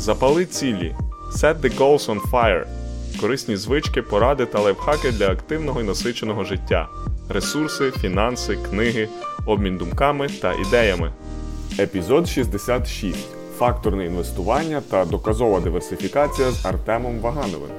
Запали цілі. Set the goals on fire. Корисні звички, поради та лайфхаки для активного і насиченого життя. Ресурси, фінанси, книги, обмін думками та ідеями. Епізод 66. Факторне інвестування та доказова диверсифікація з Артемом Вагановим.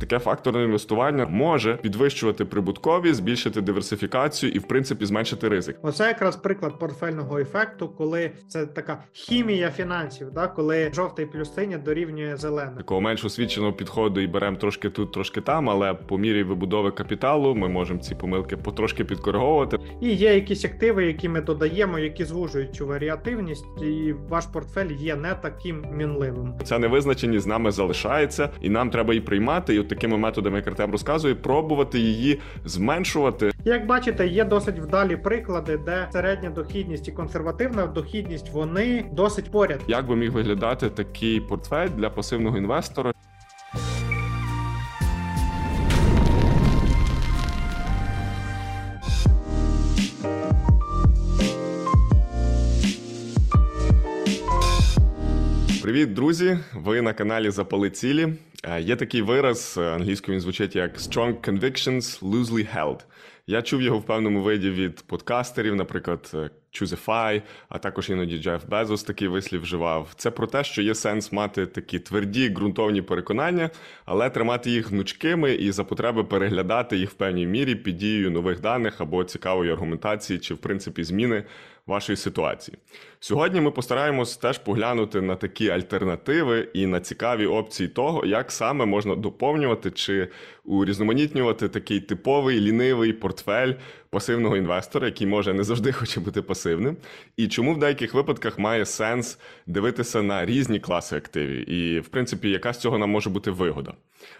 Таке факторне інвестування може підвищувати прибутковість, збільшити диверсифікацію і, в принципі, зменшити ризик. Оце якраз приклад портфельного ефекту, коли це така хімія фінансів, да? коли жовтий плюс синє дорівнює зелене. Такого менш освіченого підходу і беремо трошки тут, трошки там, але по мірі вибудови капіталу ми можемо ці помилки потрошки підкориговувати. І є якісь активи, які ми додаємо, які звужують цю варіативність, і ваш портфель є не таким мінливим. Ця невизначеність з нами залишається, і нам треба її приймати. І от такими методами, як Артем розказує, пробувати її зменшувати. Як бачите, є досить вдалі приклади, де середня дохідність і консервативна дохідність вони досить поряд. Як би міг виглядати такий портфель для пасивного інвестора? Привіт, друзі! Ви на каналі Запали цілі. Е, Є такий вираз е, англійською він звучить як Strong convictions loosely held. Я чув його в певному виді від подкастерів, наприклад, е, Choosify, а також іноді Джеф Безос такий вислів вживав. Це про те, що є сенс мати такі тверді ґрунтовні переконання, але тримати їх гнучкими і за потреби переглядати їх в певній мірі під дією нових даних або цікавої аргументації, чи в принципі зміни вашої ситуації. Сьогодні ми постараємось теж поглянути на такі альтернативи і на цікаві опції того, як саме можна доповнювати чи урізноманітнювати такий типовий лінивий портфель пасивного інвестора, який може не завжди хоче бути пасивним, і чому в деяких випадках має сенс дивитися на різні класи активів, і в принципі, яка з цього нам може бути вигода.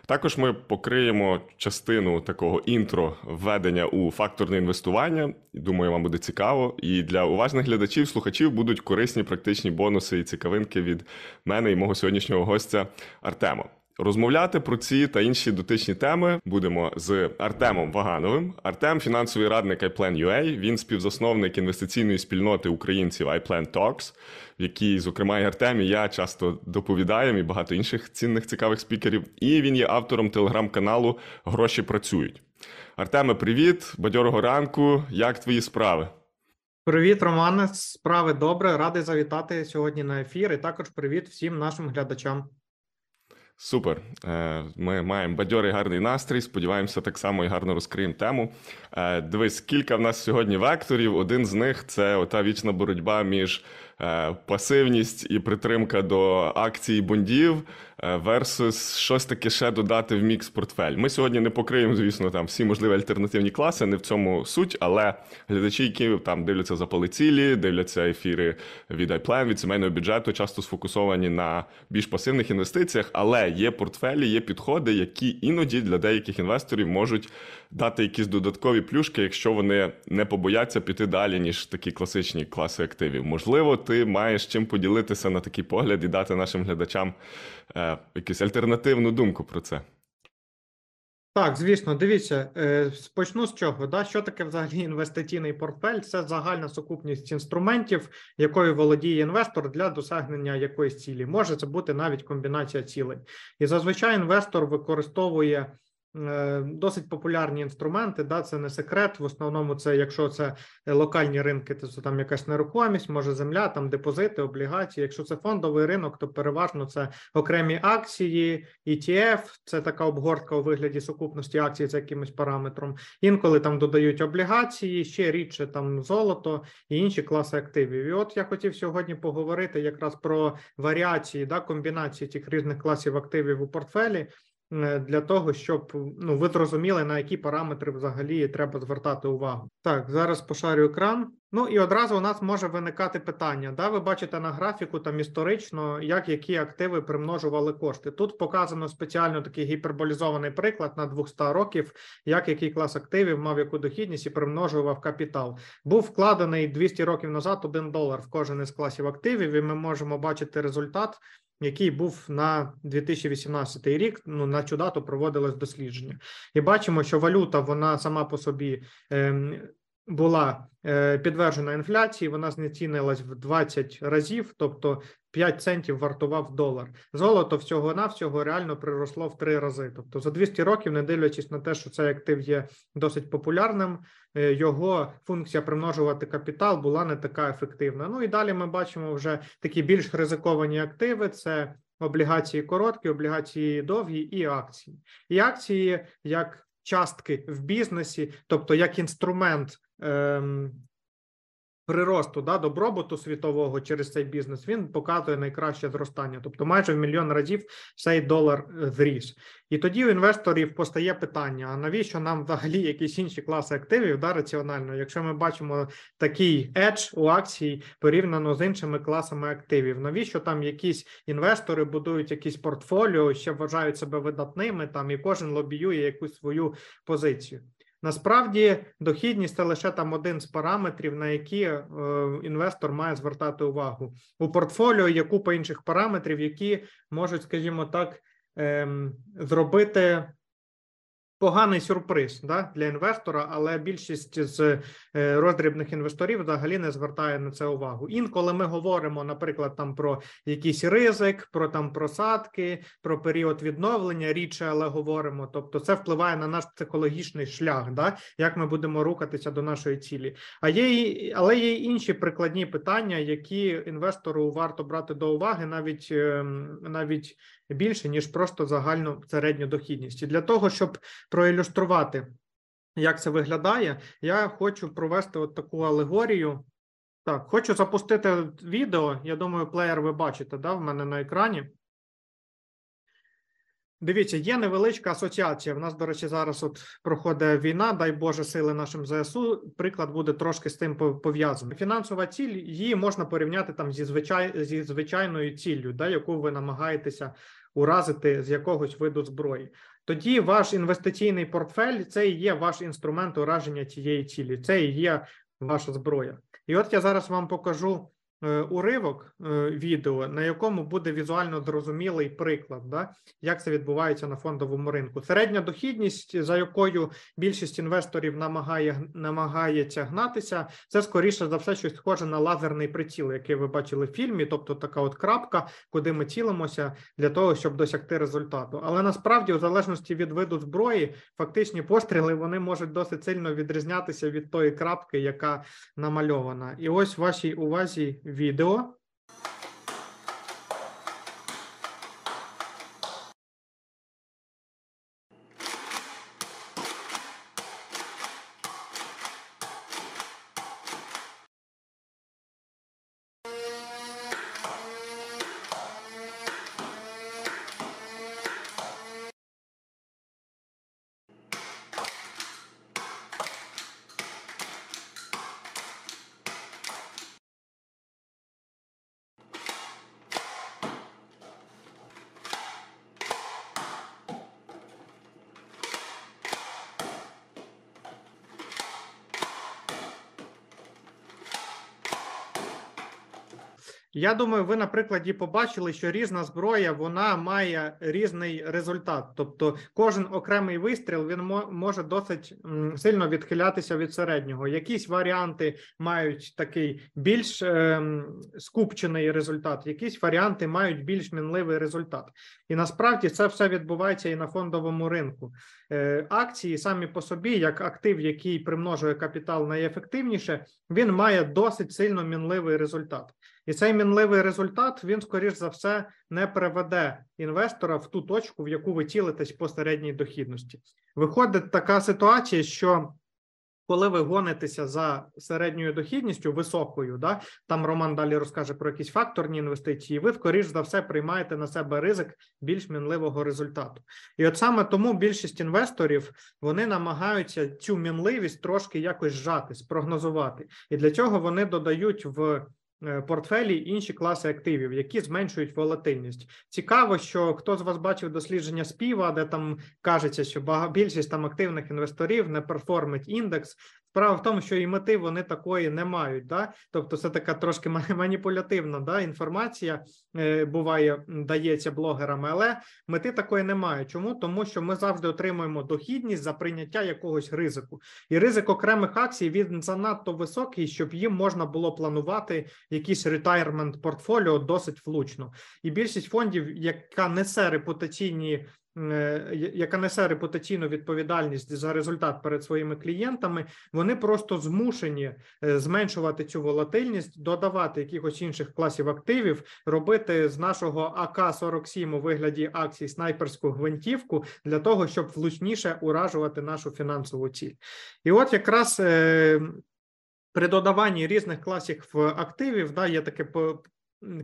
Також ми покриємо частину такого інтро введення у факторне інвестування. Думаю, вам буде цікаво. І для уважних глядачів, слухачів будуть корисні практичні бонуси і цікавинки від мене і мого сьогоднішнього гостя Артема. Розмовляти про ці та інші дотичні теми будемо з Артемом Вагановим. Артем фінансовий радник iPlan.ua, Він співзасновник інвестиційної спільноти українців iPlan Talks, в якій, зокрема, і Артем і я часто доповідаємо і багато інших цінних цікавих спікерів. І він є автором телеграм-каналу Гроші працюють. Артеме, привіт, бадьорого ранку. Як твої справи? Привіт, Романе. Справи добре. Радий завітати сьогодні на ефір. І також привіт всім нашим глядачам. Супер. Е, Ми маємо бадьорий гарний настрій. Сподіваємося, так само і гарно розкриємо тему. Е, Дивись, кілька в нас сьогодні векторів. Один з них це ота вічна боротьба між е, пасивність і притримка до акцій бондів versus щось таке ще додати в мікс портфель. Ми сьогодні не покриємо, звісно, там всі можливі альтернативні класи, не в цьому суть, але глядачі, які там дивляться за цілі, дивляться ефіри від iPlan, від сімейного бюджету, часто сфокусовані на більш пасивних інвестиціях, але є портфелі, є підходи, які іноді для деяких інвесторів можуть дати якісь додаткові плюшки, якщо вони не побояться піти далі, ніж такі класичні класи активів. Можливо, ти маєш чим поділитися на такий погляд і дати нашим глядачам е, якусь альтернативну думку про це. Так, звісно, дивіться, е, почну з чого. Да? Що таке взагалі інвестиційний портфель? Це загальна сукупність інструментів, якою володіє інвестор для досягнення якоїсь цілі. Може це бути навіть комбінація цілей. І зазвичай інвестор використовує досить популярні інструменти. Да? Це не секрет. В основному, це якщо це локальні ринки, то це там якась нерухомість, може земля, там депозити, облігації. Якщо це фондовий ринок, то переважно це окремі акції, ETF, це така обгортка у вигляді сукупності акцій за якимось параметром. Інколи там додають облігації, ще рідше там золото і інші класи активів. І от я хотів сьогодні поговорити якраз про варіації, да, комбінації цих різних класів активів у портфелі. Е, Для того щоб ну ви зрозуміли на які параметри взагалі треба звертати увагу. Так, зараз пошарю екран. Ну і одразу у нас може виникати питання. Да, ви бачите на графіку там історично, як які активи примножували кошти. Тут показано спеціально такий гіперболізований приклад на 200 років, як який клас активів мав яку дохідність і примножував капітал. Був вкладений 200 років назад 1 долар в кожен із класів активів, і ми можемо бачити результат. Який був на 2018 рік, ну на цю дату проводилось дослідження, і бачимо, що валюта вона сама по собі ем, була е, підтверджена інфляції, вона знецінилась в 20 разів, тобто 5 центів вартував долар. Золото всього навсього реально приросло в 3 рази. Тобто за 200 років, не дивлячись на те, що цей актив є досить популярним, е, його функція примножувати капітал була не така ефективна. Ну і далі ми бачимо вже такі більш ризиковані активи: це облігації короткі, облігації довгі і акції. І акції як частки в бізнесі, тобто як інструмент приросту да, добробуту світового через цей бізнес, він показує найкраще зростання, тобто майже в мільйон разів цей долар е, зріс. І тоді у інвесторів постає питання: а навіщо нам взагалі якісь інші класи активів да, раціонально, якщо ми бачимо такий едж у акції порівняно з іншими класами активів, навіщо там якісь інвестори будують якісь портфоліо, ще вважають себе видатними там, і кожен лобіює якусь свою позицію. Насправді дохідність це лише там один з параметрів, на які е, інвестор має звертати увагу. У портфоліо є купа інших параметрів, які можуть, скажімо так, ем, зробити поганий сюрприз да, для інвестора, але більшість з е, роздрібних інвесторів взагалі не звертає на це увагу. Інколи ми говоримо, наприклад, там про якийсь ризик, про там просадки, про період відновлення, рідше, але говоримо. Тобто, це впливає на наш психологічний шлях, да, як ми будемо рухатися до нашої цілі. А є але є інші прикладні питання, які інвестору варто брати до уваги, навіть ем, навіть більше ніж просто загальну середню дохідність. І для того, щоб проілюструвати, як це виглядає, я хочу провести от таку алегорію. Так, хочу запустити відео. Я думаю, плеєр ви бачите, да, в мене на екрані. Дивіться, є невеличка асоціація. В нас, до речі, зараз от проходить війна, дай Боже, сили нашим ЗСУ. Приклад буде трошки з тим пов- пов'язаний. Фінансова ціль її можна порівняти там зі звичай зі звичайною ціллю, да, яку ви намагаєтеся уразити з якогось виду зброї. Тоді ваш інвестиційний портфель це і є ваш інструмент ураження цієї цілі. Це і є ваша зброя. І от я зараз вам покажу уривок е, відео, на якому буде візуально зрозумілий приклад, да, як це відбувається на фондовому ринку. Середня дохідність, за якою більшість інвесторів намагає намагається гнатися, це скоріше за все щось схоже на лазерний приціл, який ви бачили в фільмі, тобто така от крапка, куди ми цілимося для того, щоб досягти результату. Але насправді, у залежності від виду зброї, фактичні постріли вони можуть досить сильно відрізнятися від тої крапки, яка намальована. І ось вашій увазі відео. Я думаю, ви на прикладі побачили, що різна зброя вона має різний результат. Тобто, кожен окремий вистріл він може досить сильно відхилятися від середнього. Якісь варіанти мають такий більш ем, скупчений результат, якісь варіанти мають більш мінливий результат. І насправді це все відбувається і на фондовому ринку. Е, акції самі по собі, як актив, який примножує капітал найефективніше, він має досить сильно мінливий результат. І цей мінливий результат він, скоріш за все, не приведе інвестора в ту точку, в яку ви цілитесь по середній дохідності. Виходить така ситуація, що коли ви гонитеся за середньою дохідністю високою, да, там Роман далі розкаже про якісь факторні інвестиції, ви, скоріш за все, приймаєте на себе ризик більш мінливого результату. І от саме тому більшість інвесторів вони намагаються цю мінливість трошки якось зжати, спрогнозувати. І для цього вони додають в портфелі інші класи активів, які зменшують волатильність. Цікаво, що хто з вас бачив дослідження співа, де там кажеться, що більшість там активних інвесторів не перформить індекс. Справа в тому, що і мети вони такої не мають. Да? Тобто, це така трошки маніпулятивна да? інформація е, буває, дається блогерами, але мети такої немає. Чому? Тому що ми завжди отримуємо дохідність за прийняття якогось ризику, і ризик окремих акцій він занадто високий, щоб їм можна було планувати якийсь ретайрмент портфоліо досить влучно. І більшість фондів, яка несе репутаційні яка несе репутаційну відповідальність за результат перед своїми клієнтами, вони просто змушені е, зменшувати цю волатильність, додавати якихось інших класів активів, робити з нашого АК 47 у вигляді акцій снайперську гвинтівку для того, щоб влучніше уражувати нашу фінансову ціль. І от якраз. Е, при додаванні різних класів активів да, є таке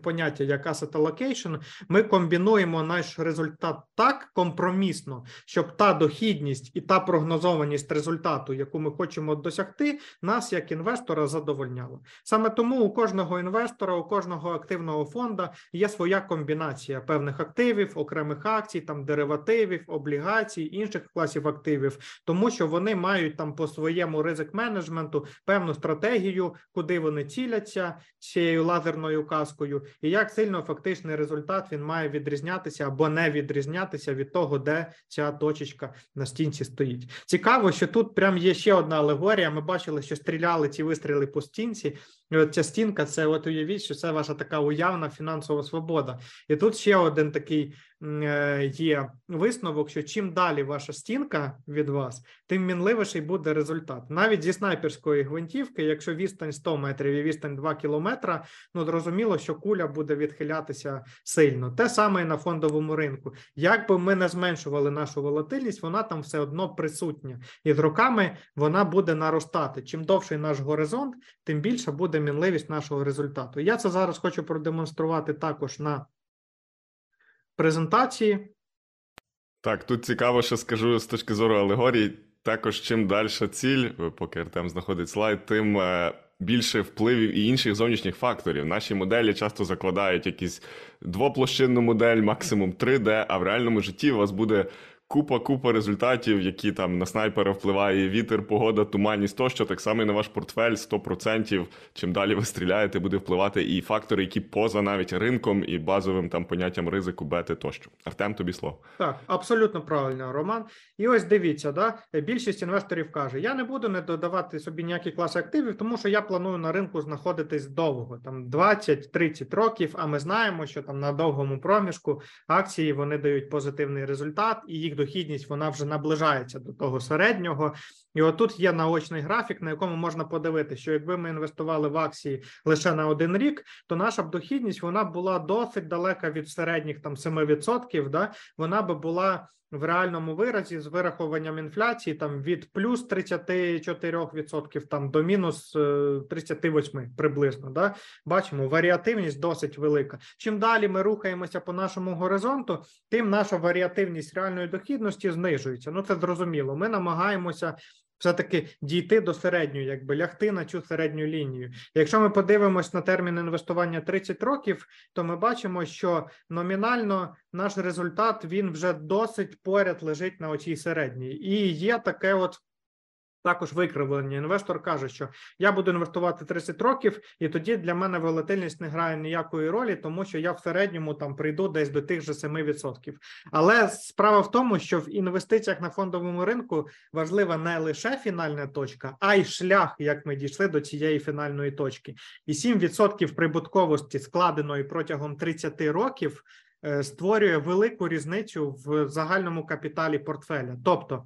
поняття як asset allocation, ми комбінуємо наш результат так компромісно, щоб та дохідність і та прогнозованість результату, яку ми хочемо досягти, нас як інвестора задовольняла. Саме тому у кожного інвестора, у кожного активного фонда є своя комбінація певних активів, окремих акцій, там деривативів, облігацій, інших класів активів, тому що вони мають там по своєму ризик менеджменту певну стратегію, куди вони ціляться цією лазерною каскою точкою, і як сильно фактичний результат він має відрізнятися або не відрізнятися від того, де ця точечка на стінці стоїть. Цікаво, що тут прям є ще одна алегорія. Ми бачили, що стріляли ці вистріли по стінці. І от ця стінка, це от уявіть, що це ваша така уявна фінансова свобода. І тут ще один такий є висновок, що чим далі ваша стінка від вас, тим мінливіший буде результат. Навіть зі снайперської гвинтівки, якщо відстань 100 метрів і відстань 2 кілометра, ну зрозуміло, що куля буде відхилятися сильно. Те саме і на фондовому ринку. Як би ми не зменшували нашу волатильність, вона там все одно присутня, і з роками вона буде наростати. Чим довший наш горизонт, тим більша буде мінливість нашого результату. Я це зараз хочу продемонструвати також на презентації. Так, тут цікаво, що скажу з точки зору алегорії. Також чим далі ціль, поки Артем знаходить слайд, тим е, більше впливів і інших зовнішніх факторів. Наші моделі часто закладають якісь двоплощинну модель, максимум 3D, а в реальному житті у вас буде купа купа результатів, які там на снайпера впливає вітер, погода, туманність тощо. Так само і на ваш портфель 100%. Чим далі ви стріляєте, буде впливати і фактори, які поза навіть ринком і базовим там поняттям ризику, бети тощо. Артем, тобі слово. Так, абсолютно правильно, Роман. І ось дивіться, да більшість інвесторів каже: я не буду не додавати собі ніякі класи активів, тому що я планую на ринку знаходитись довго, там 20-30 років. А ми знаємо, що там на довгому проміжку акції вони дають позитивний результат і їх дохідність вона вже наближається до того середнього. І отут є наочний графік, на якому можна подивитися, що якби ми інвестували в акції лише на один рік, то наша б дохідність вона була досить далека від середніх там 7%, да? Вона би була в реальному виразі з вирахуванням інфляції там від плюс 34% там до мінус 38% приблизно. Да? Бачимо, варіативність досить велика. Чим далі ми рухаємося по нашому горизонту, тим наша варіативність реальної дохідності знижується. Ну це зрозуміло. Ми намагаємося все-таки дійти до середньої, якби лягти на цю середню лінію. Якщо ми подивимось на термін інвестування 30 років, то ми бачимо, що номінально наш результат він вже досить поряд лежить на оцій середній, і є таке от також викривлення. Інвестор каже, що я буду інвестувати 30 років, і тоді для мене волатильність не грає ніякої ролі, тому що я в середньому там прийду десь до тих же 7%. Але справа в тому, що в інвестиціях на фондовому ринку важлива не лише фінальна точка, а й шлях, як ми дійшли до цієї фінальної точки. І 7% прибутковості, складеної протягом 30 років, е, створює велику різницю в загальному капіталі портфеля. Тобто.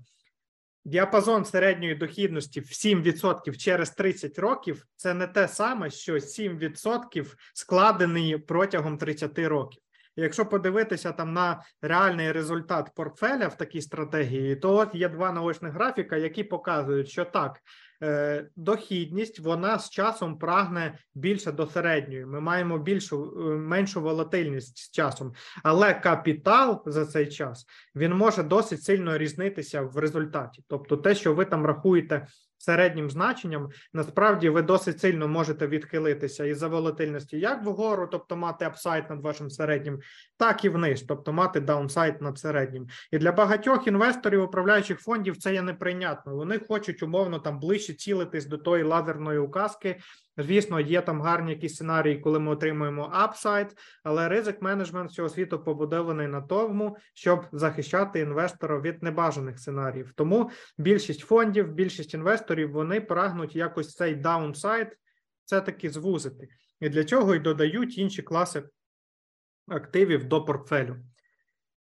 Діапазон середньої дохідності в 7% через 30 років це не те саме, що 7% складений протягом 30 років. Якщо подивитися там на реальний результат портфеля в такій стратегії, то от є два наочних графіка, які показують, що так Е, дохідність вона з часом прагне більше до середньої. Ми маємо більшу е, меншу волатильність з часом, але капітал за цей час він може досить сильно різнитися в результаті. Тобто, те, що ви там рахуєте середнім значенням, насправді ви досить сильно можете відхилитися із за волатильності як вгору, тобто мати upside над вашим середнім, так і вниз, тобто мати downside над середнім. І для багатьох інвесторів управляючих фондів це є неприйнятно. Вони хочуть умовно там ближче цілитись до тої лазерної указки. Звісно, є там гарні якісь сценарії, коли ми отримуємо upside, але ризик менеджмент цього світу побудований на тому, щоб захищати інвестора від небажаних сценаріїв. Тому більшість фондів, більшість інвесторів вони прагнуть якось цей downside це таки звузити, і для цього й додають інші класи активів до портфелю.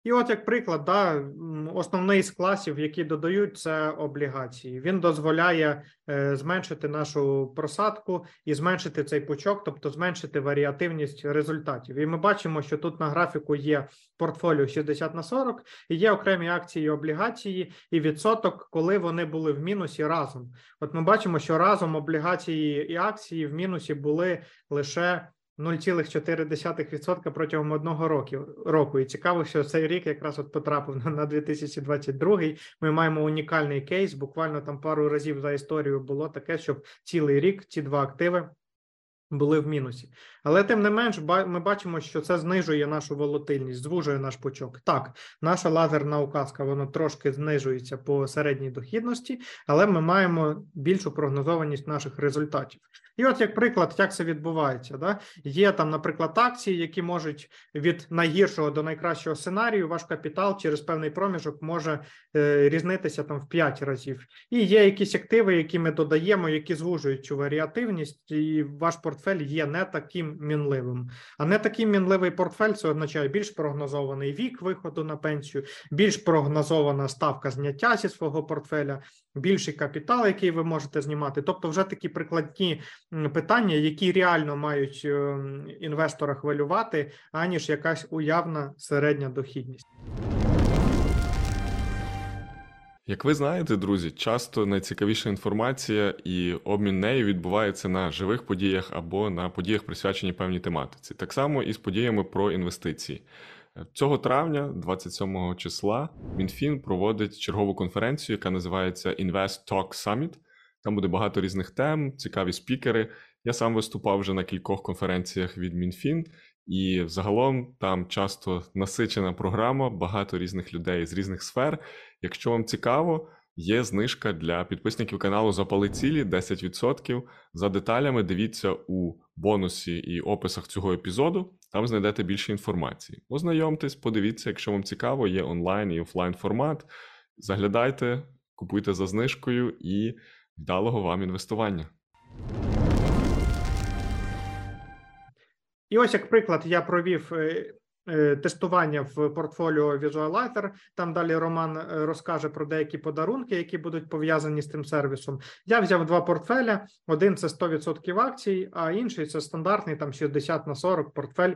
І от, як приклад, да, основний з класів, які додають, це облігації. Він дозволяє е, зменшити нашу просадку і зменшити цей пучок, тобто зменшити варіативність результатів. І ми бачимо, що тут на графіку є портфоліо 60 на 40, і є окремі акції і облігації, і відсоток, коли вони були в мінусі разом. От ми бачимо, що разом облігації і акції в мінусі були лише. 0,4% протягом одного року. року. І цікаво, що цей рік якраз от потрапив на 2022. Ми маємо унікальний кейс. Буквально там пару разів за історію було таке, щоб цілий рік ці два активи були в мінусі. Але тим не менш, ми бачимо, що це знижує нашу волатильність, звужує наш пучок. Так, наша лазерна указка вона трошки знижується по середній дохідності, але ми маємо більшу прогнозованість наших результатів. І от, як приклад, як це відбувається, да? є там, наприклад, акції, які можуть від найгіршого до найкращого сценарію, ваш капітал через певний проміжок може е, різнитися там в 5 разів. І є якісь активи, які ми додаємо, які звужують цю варіативність, і ваш портфель є не таким мінливим. А не такий мінливий портфель це означає більш прогнозований вік виходу на пенсію, більш прогнозована ставка зняття зі свого портфеля, більший капітал, який ви можете знімати. Тобто, вже такі прикладні питання, які реально мають ем, інвестора хвилювати, аніж якась уявна середня дохідність. Як ви знаєте, друзі, часто найцікавіша інформація і обмін нею відбувається на живих подіях або на подіях, присвячені певній тематиці. Так само і з подіями про інвестиції. Цього травня, 27 числа, МінФін проводить чергову конференцію, яка називається Invest Talk Summit. Там буде багато різних тем, цікаві спікери. Я сам виступав вже на кількох конференціях від МінФін, і загалом там часто насичена програма, багато різних людей з різних сфер. Якщо вам цікаво, є знижка для підписників каналу Запали цілі 10%. За деталями дивіться у бонусі і описах цього епізоду. Там знайдете більше інформації. Ознайомтесь, подивіться, якщо вам цікаво, є онлайн і офлайн формат. Заглядайте, купуйте за знижкою і вдалого вам інвестування. І ось як приклад, я провів е, е, тестування в портфоліо Visualizer. Там далі Роман е, розкаже про деякі подарунки, які будуть пов'язані з тим сервісом. Я взяв два портфеля: один це 100% акцій, а інший це стандартний там 60 на 40 портфель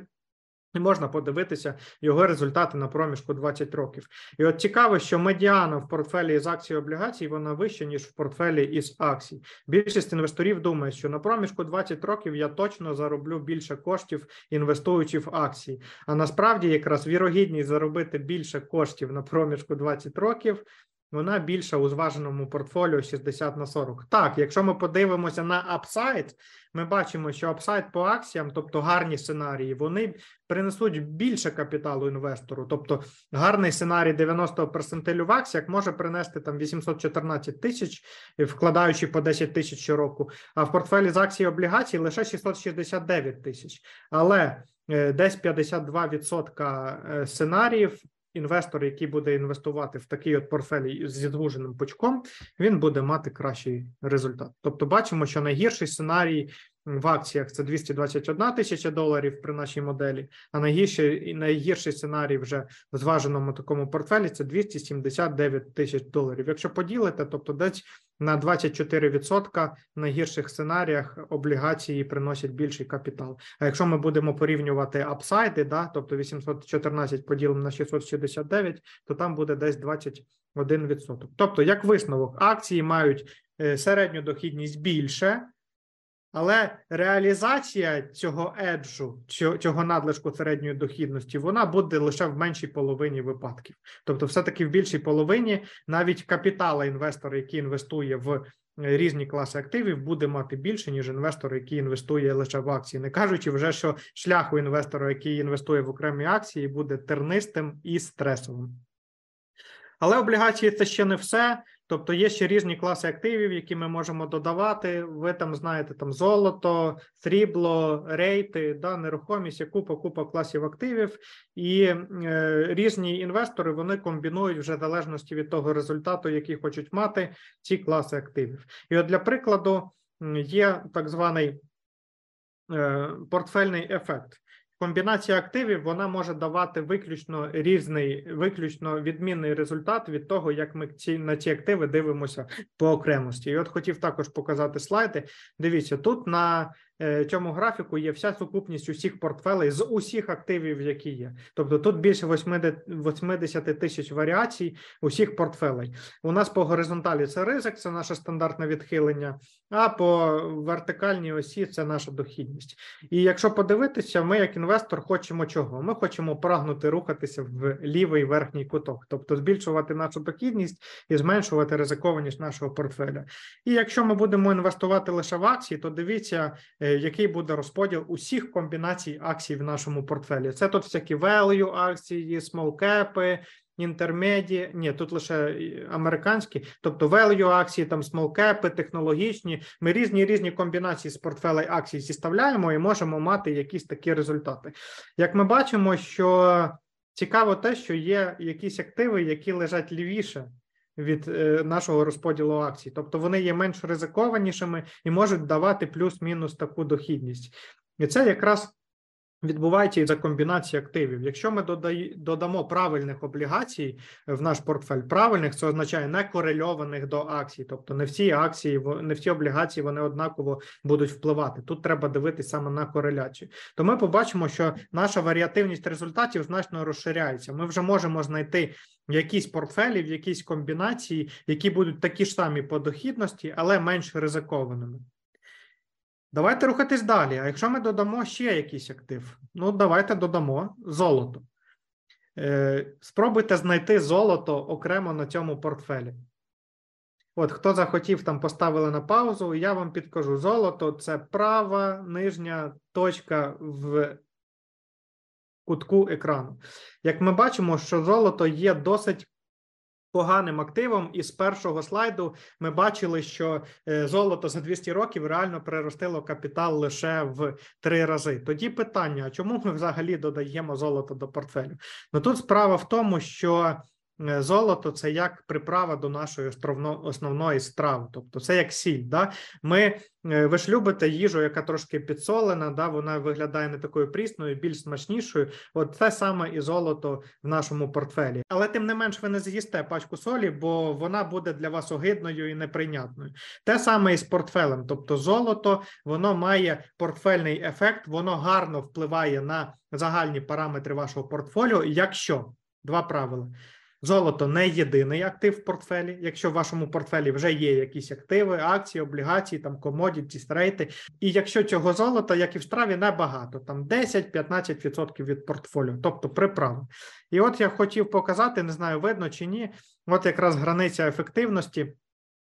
і можна подивитися його результати на проміжку 20 років. І от цікаво, що медіана в портфелі з акцій облігацій вона вища, ніж в портфелі із акцій. Більшість інвесторів думає, що на проміжку 20 років я точно зароблю більше коштів, інвестуючи в акції. А насправді, якраз вірогідність заробити більше коштів на проміжку 20 років вона більша у зваженому портфоліо 60 на 40. Так, якщо ми подивимося на upside, ми бачимо, що upside по акціям, тобто гарні сценарії, вони принесуть більше капіталу інвестору. Тобто гарний сценарій 90 персентилю в акціях може принести там 814 тисяч, вкладаючи по 10 тисяч щороку, а в портфелі з акцій облігацій лише 669 тисяч. Але е, десь 52% е, сценаріїв інвестор, який буде інвестувати в такий от портфель зі звуженим пучком, він буде мати кращий результат. Тобто, бачимо, що найгірший сценарій в акціях це 221 тисяча доларів при нашій моделі, а найгірший найгірший сценарій вже в зваженому такому портфелі це 279 тисяч доларів. Якщо поділити, тобто десь на 24% в найгірших сценаріях облігації приносять більший капітал. А якщо ми будемо порівнювати апсайди, да, тобто 814 поділимо на 669, то там буде десь 21%. Тобто, як висновок, акції мають е, середню дохідність більше. Але реалізація цього еджу, цього надлишку середньої дохідності, вона буде лише в меншій половині випадків. Тобто, все-таки в більшій половині навіть капітала інвестора, який інвестує в різні класи активів буде мати більше, ніж інвестор, який інвестує лише в акції, не кажучи вже, що шлях у інвестора, який інвестує в окремі акції, буде тернистим і стресовим. Але облігації це ще не все. Тобто є ще різні класи активів, які ми можемо додавати. Ви там знаєте там золото, срібло, рейти, да, нерухомість, купа, купа класів активів, і е, різні інвестори вони комбінують вже в залежності від того результату, який хочуть мати ці класи активів. І от для прикладу є так званий е, портфельний ефект. Комбінація активів вона може давати виключно різний, виключно відмінний результат від того, як ми ці на ці активи дивимося по окремості. І от хотів також показати слайди. Дивіться, тут на цьому графіку є вся сукупність усіх портфелей з усіх активів, які є. Тобто тут більше 80 80 тисяч варіацій усіх портфелей. У нас по горизонталі це ризик, це наше стандартне відхилення, а по вертикальній осі це наша дохідність. І якщо подивитися, ми як інвестор хочемо чого? Ми хочемо прагнути рухатися в лівий верхній куток, тобто збільшувати нашу дохідність і зменшувати ризикованість нашого портфеля. І якщо ми будемо інвестувати лише в акції, то дивіться, е, який буде розподіл усіх комбінацій акцій в нашому портфелі. Це тут всякі value акції, small cap, інтермеді, ні, тут лише е, американські, тобто value акції, там cap, технологічні. Ми різні різні комбінації з портфелей акцій зіставляємо і можемо мати якісь такі результати. Як ми бачимо, що цікаво те, що є якісь активи, які лежать лівіше. Від е, нашого розподілу акцій, тобто вони є менш ризикованішими і можуть давати плюс-мінус таку дохідність, і це якраз відбувається із-за комбінації активів. Якщо ми додамо правильних облігацій в наш портфель, правильних це означає не корельованих до акцій, тобто не всі акції, не всі облігації вони однаково будуть впливати. Тут треба дивитися саме на кореляцію. То ми побачимо, що наша варіативність результатів значно розширяється. Ми вже можемо знайти якісь портфелі, в якісь комбінації, які будуть такі ж самі по дохідності, але менш ризикованими. Давайте рухатись далі. А якщо ми додамо ще якийсь актив, ну давайте додамо золото. Е, спробуйте знайти золото окремо на цьому портфелі. От, хто захотів, там поставили на паузу, я вам підкажу: золото це права нижня точка в кутку екрану. Як ми бачимо, що золото є досить поганим активом, і з першого слайду ми бачили, що е, золото за 200 років реально приростило капітал лише в три рази. Тоді питання: а чому ми взагалі додаємо золото до портфелю? Ну тут справа в тому, що золото це як приправа до нашої основної страви, тобто це як сіль. Да? Ми е, ви ж любите їжу, яка трошки підсолена, да? вона виглядає не такою прісною, більш смачнішою. От це саме і золото в нашому портфелі. Але тим не менш ви не з'їсте пачку солі, бо вона буде для вас огидною і неприйнятною. Те саме і з портфелем. Тобто, золото воно має портфельний ефект, воно гарно впливає на загальні параметри вашого портфоліо. Якщо два правила. Золото не єдиний актив в портфелі. Якщо в вашому портфелі вже є якісь активи, акції, облігації, там комодіті, стрейти. І якщо цього золота, як і в страві, небагато, там 10-15% від портфоліо, тобто приправи. І от я хотів показати, не знаю, видно чи ні. От якраз границя ефективності,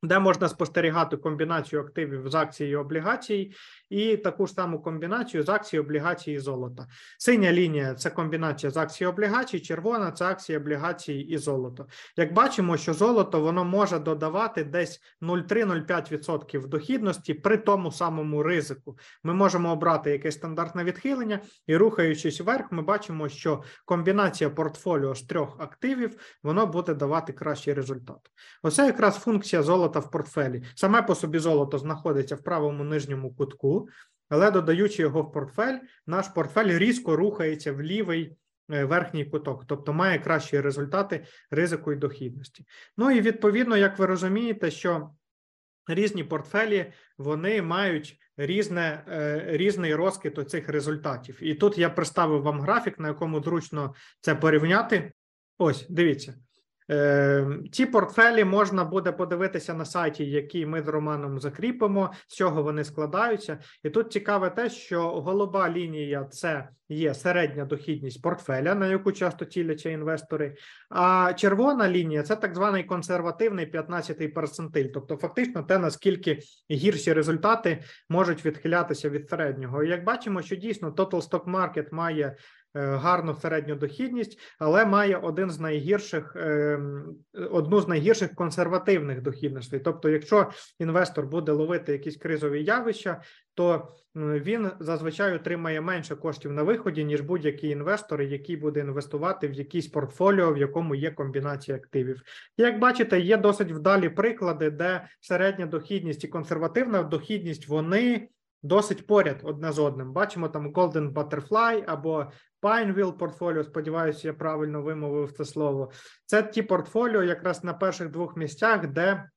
де можна спостерігати комбінацію активів з акцій і облігацій, і таку ж саму комбінацію з акцій, облігацій і золота. Синя лінія це комбінація з акцій і облігацій, червона це акції, облігації і золото. Як бачимо, що золото воно може додавати десь 0,3-0,5% дохідності при тому самому ризику. Ми можемо обрати якесь стандартне відхилення, і рухаючись вверх, ми бачимо, що комбінація портфоліо з трьох активів воно буде давати кращий результат. Оце якраз функція золота в портфелі. Саме по собі золото знаходиться в правому нижньому кутку, але додаючи його в портфель, наш портфель різко рухається в лівий е, верхній куток, тобто має кращі результати ризику і дохідності. Ну і відповідно, як ви розумієте, що різні портфелі вони мають різне, е, різний розкид оцих результатів. І тут я представив вам графік, на якому зручно це порівняти. Ось, дивіться. Е, Ці портфелі можна буде подивитися на сайті, який ми з Романом закріпимо, з чого вони складаються. І тут цікаве те, що голуба лінія це є середня дохідність портфеля, на яку часто ціляться інвестори. А червона лінія це так званий консервативний 15-й перцентиль, тобто фактично те, наскільки гірші результати можуть відхилятися від середнього. І як бачимо, що дійсно Total Stock Market має гарну середню дохідність, але має один з найгірших е, одну з найгірших консервативних дохідностей. Тобто, якщо інвестор буде ловити якісь кризові явища, то він зазвичай отримає менше коштів на виході, ніж будь-який інвестор, який буде інвестувати в якийсь портфоліо, в якому є комбінація активів. Як бачите, є досить вдалі приклади, де середня дохідність і консервативна дохідність вони досить поряд одне з одним. Бачимо там Golden Butterfly або Pineville портфоліо. Сподіваюся, я правильно вимовив це слово. Це ті портфоліо, якраз на перших двох місцях, де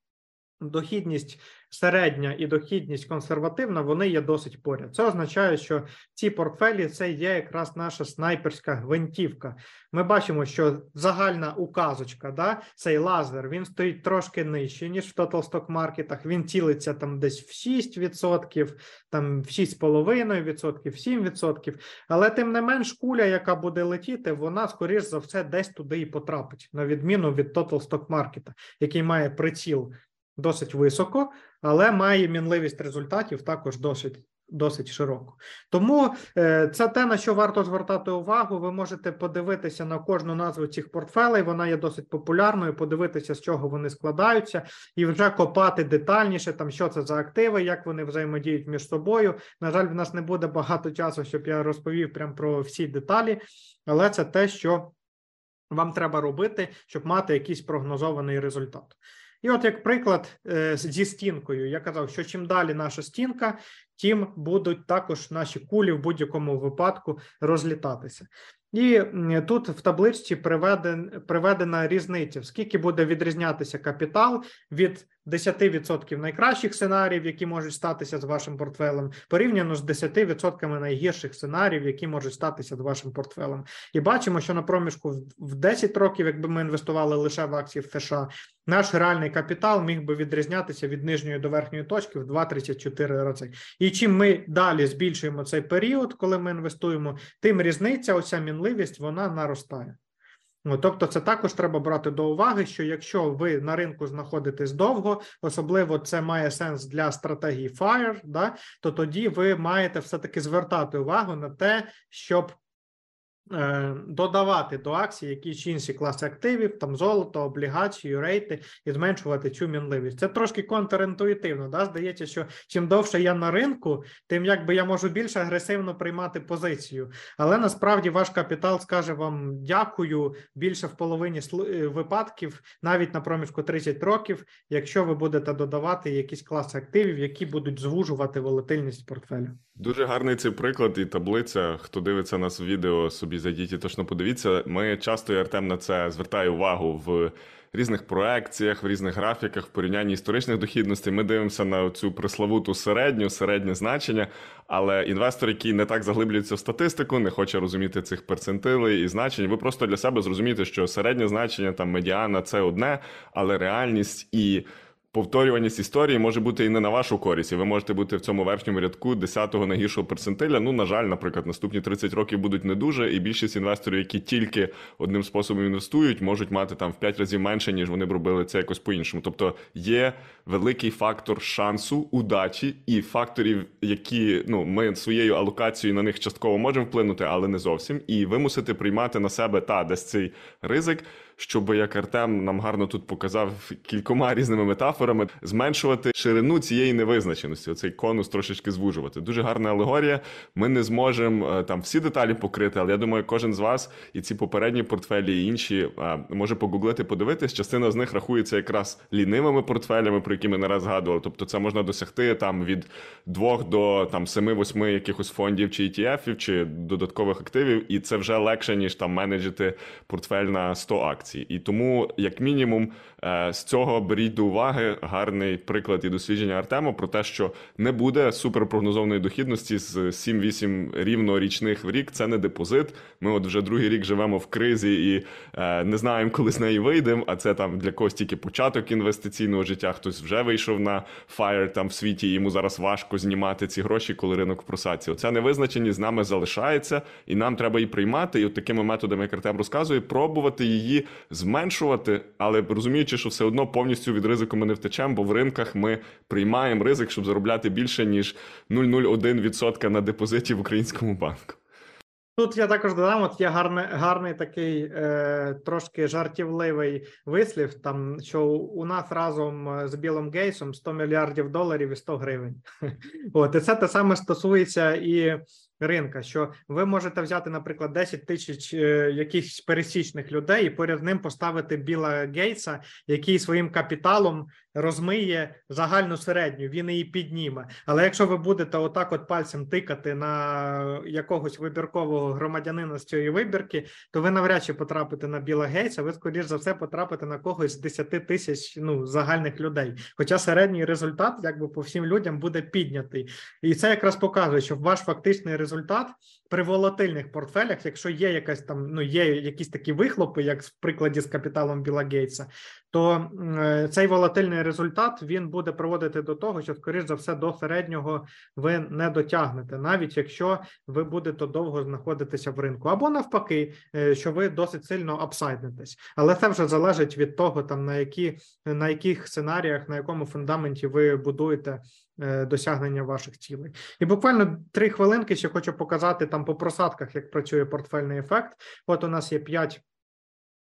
дохідність середня і дохідність консервативна, вони є досить поряд. Це означає, що ці портфелі це є якраз наша снайперська гвинтівка. Ми бачимо, що загальна указочка, да, цей лазер, він стоїть трошки нижче, ніж в Total Stock маркетах. Він цілиться там десь в 6%, там в 6,5%, в 7%. Але тим не менш, куля, яка буде летіти, вона, скоріш за все, десь туди і потрапить, на відміну від Total Stock Market, який має приціл досить високо, але має мінливість результатів також досить. Досить широко, тому е, це те на що варто звертати увагу. Ви можете подивитися на кожну назву цих портфелей. Вона є досить популярною. Подивитися, з чого вони складаються, і вже копати детальніше, там що це за активи, як вони взаємодіють між собою. На жаль, в нас не буде багато часу, щоб я розповів прям про всі деталі, але це те, що вам треба робити, щоб мати якийсь прогнозований результат. І от, як приклад, е, зі стінкою, я казав, що чим далі наша стінка, тим будуть також наші кулі в будь-якому випадку розлітатися. І тут в табличці приведен, приведена різниця, скільки буде відрізнятися капітал від 10% найкращих сценаріїв, які можуть статися з вашим портфелем, порівняно з 10% найгірших сценаріїв, які можуть статися з вашим портфелем. І бачимо, що на проміжку в 10 років, якби ми інвестували лише в акції в США, наш реальний капітал міг би відрізнятися від нижньої до верхньої точки в 2-34 рази. І чим ми далі збільшуємо цей період, коли ми інвестуємо, тим різниця, оця мінливість, вона наростає. Ну, тобто, це також треба брати до уваги, що якщо ви на ринку знаходитесь довго, особливо це має сенс для стратегії FIRE, да, то тоді ви маєте все-таки звертати увагу на те, щоб додавати до акцій якісь інші класи активів, там золото, облігації, рейти і зменшувати цю мінливість. Це трошки контрінтуїтивно. Да? Здається, що чим довше я на ринку, тим якби я можу більш агресивно приймати позицію. Але насправді ваш капітал скаже вам дякую більше в половині е, випадків, навіть на проміжку 30 років, якщо ви будете додавати якісь класи активів, які будуть звужувати волатильність портфелю. Дуже гарний цей приклад і таблиця. Хто дивиться нас в відео, собі зайдіть і точно подивіться. Ми часто і Артем на це звертає увагу в різних проекціях, в різних графіках, в порівнянні історичних дохідностей. Ми дивимося на цю присловуту середню, середнє значення. Але інвестор, який не так заглиблюється в статистику, не хоче розуміти цих перцентилей і значень. Ви просто для себе зрозумієте, що середнє значення там медіана це одне, але реальність і повторюваність історії може бути і не на вашу користь. і Ви можете бути в цьому верхньому рядку 10-го найгіршого перцентиля. Ну, на жаль, наприклад, наступні 30 років будуть не дуже, і більшість інвесторів, які тільки одним способом інвестують, можуть мати там в 5 разів менше, ніж вони б робили це якось по-іншому. Тобто є великий фактор шансу, удачі і факторів, які ну ми своєю алокацією на них частково можемо вплинути, але не зовсім. І ви мусите приймати на себе та десь цей ризик щоб як Артем нам гарно тут показав кількома різними метафорами, зменшувати ширину цієї невизначеності. Оцей конус трошечки звужувати. Дуже гарна алегорія. Ми не зможемо е, там всі деталі покрити, але я думаю, кожен з вас і ці попередні портфелі, і інші е, може погуглити, подивитись. Частина з них рахується якраз лінивими портфелями, про які ми не раз згадували. Тобто, це можна досягти там від двох до там семи-восьми якихось фондів чи ETF, чи додаткових активів, і це вже легше ніж там менеджити портфель на 100 акцій акцій. І тому, як мінімум, е, з цього беріть до уваги гарний приклад і дослідження Артема про те, що не буде суперпрогнозованої дохідності з 7-8 рівно річних в рік. Це не депозит. Ми от вже другий рік живемо в кризі і е, не знаємо, коли з неї вийдемо. А це там для когось тільки початок інвестиційного життя. Хтось вже вийшов на FIRE там в світі. і Йому зараз важко знімати ці гроші, коли ринок в просадці. Оця невизначеність з нами залишається, і нам треба її приймати. І от такими методами, як Артем розказує, пробувати її зменшувати, але розуміючи, що все одно повністю від ризику ми не втечемо, бо в ринках ми приймаємо ризик, щоб заробляти більше ніж 0,01% на депозиті в українському банку. Тут я також додам, от є гарний, гарний такий е, трошки жартівливий вислів, там що у нас разом е, з Білом Гейсом 100 мільярдів доларів і 100 гривень. От і це те саме стосується і ринка. Що ви можете взяти, наприклад, 10 тисяч е, якихось пересічних людей і поряд ним поставити Біла Гейтса, який своїм капіталом розмиє загальну середню, він її підніме. Але якщо ви будете отак, от пальцем тикати на якогось вибіркового громадянина з цієї вибірки, то ви навряд чи потрапите на Біла Гейтса, ви скоріш за все потрапите на когось з 10 тисяч ну загальних людей. Хоча середній результат, якби по всім людям, буде піднятий, і це якраз показує, що ваш фактичний результат при волатильних портфелях, якщо є якась там, ну є якісь такі вихлопи, як в прикладі з капіталом Біла Гейтса, то е, цей волатильний результат він буде приводити до того, що скоріш за все до середнього ви не дотягнете, навіть якщо ви будете довго знаходитися в ринку, або навпаки, е, що ви досить сильно апсайднетесь. Але це вже залежить від того, там на які на яких сценаріях, на якому фундаменті ви будуєте досягнення ваших цілей. І буквально три хвилинки ще хочу показати там по просадках, як працює портфельний ефект. От у нас є п'ять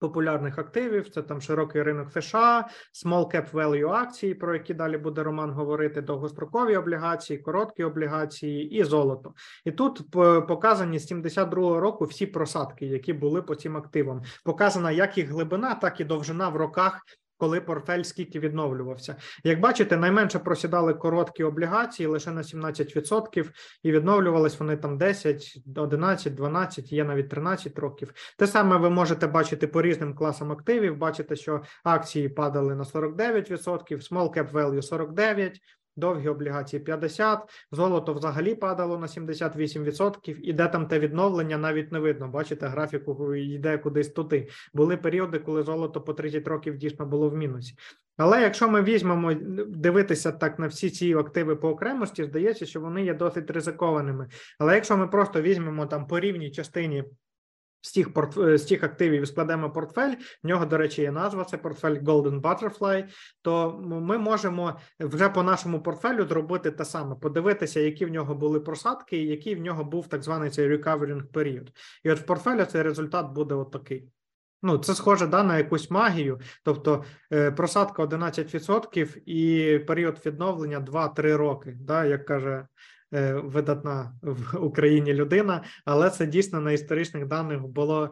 популярних активів. Це там широкий ринок США, small cap value акції, про які далі буде Роман говорити, довгострокові облігації, короткі облігації і золото. І тут показані з 72-го року всі просадки, які були по цим активам. Показана як їх глибина, так і довжина в роках коли портфель скільки відновлювався. Як бачите, найменше просідали короткі облігації лише на 17%, і відновлювались вони там 10, 11, 12, є навіть 13 років. Те саме ви можете бачити по різним класам активів. Бачите, що акції падали на 49%, small cap value 49%, довгі облігації 50, золото взагалі падало на 78%, і де там те відновлення навіть не видно. Бачите, графіку йде кудись туди. Були періоди, коли золото по 30 років дійсно було в мінусі. Але якщо ми візьмемо дивитися так на всі ці активи по окремості, здається, що вони є досить ризикованими. Але якщо ми просто візьмемо там по рівній частині з тих порт... Е, з тих активів і складемо портфель. В нього, до речі, є назва. Це портфель Golden Butterfly, То ми можемо вже по нашому портфелю зробити те саме, подивитися, які в нього були просадки, і який в нього був так званий цей recovering період. І от в портфелю цей результат буде отакий. Ну, це схоже да, на якусь магію, тобто е, просадка 11% і період відновлення 2-3 роки, да, як каже видатна в Україні людина, але це дійсно на історичних даних було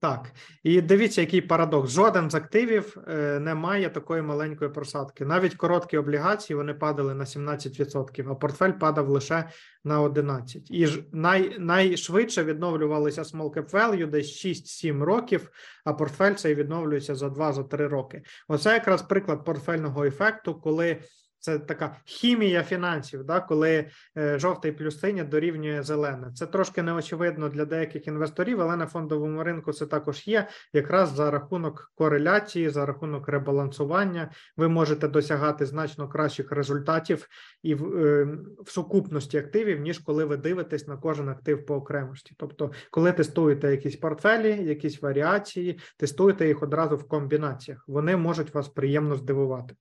так. І дивіться, який парадокс. Жоден з активів е, не має такої маленької просадки. Навіть короткі облігації вони падали на 17%, а портфель падав лише на 11%. І ж най, найшвидше відновлювалися small cap value десь 6-7 років, а портфель цей відновлюється за 2-3 роки. Оце якраз приклад портфельного ефекту, коли. Це така хімія фінансів, да, коли е, жовтий плюс синє дорівнює зелене. Це трошки неочевидно для деяких інвесторів, але на фондовому ринку це також є. Якраз за рахунок кореляції, за рахунок ребалансування, ви можете досягати значно кращих результатів і в, е, в сукупності активів, ніж коли ви дивитесь на кожен актив по окремості. Тобто, коли тестуєте якісь портфелі, якісь варіації, тестуєте їх одразу в комбінаціях. Вони можуть вас приємно здивувати.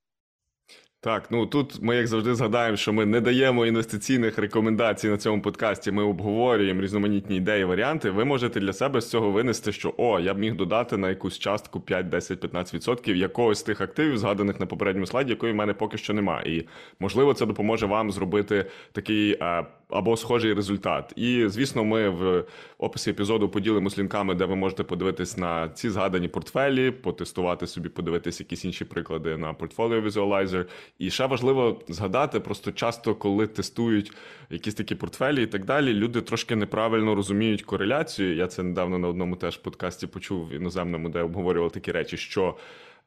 Так, ну тут ми, як завжди, згадаємо, що ми не даємо інвестиційних рекомендацій на цьому подкасті. Ми обговорюємо різноманітні ідеї, варіанти. Ви можете для себе з цього винести, що о, я б міг додати на якусь частку 5, 10, 15% якогось з тих активів, згаданих на попередньому слайді, якої в мене поки що немає. І можливо, це допоможе вам зробити такий. Або схожий результат. І звісно, ми в описі епізоду поділимось лінками, де ви можете подивитись на ці згадані портфелі, потестувати собі, подивитись якісь інші приклади на Portfolio Visualizer. І ще важливо згадати, просто часто, коли тестують якісь такі портфелі і так далі, люди трошки неправильно розуміють кореляцію. Я це недавно на одному теж подкасті почув іноземному, де обговорювали такі речі, що.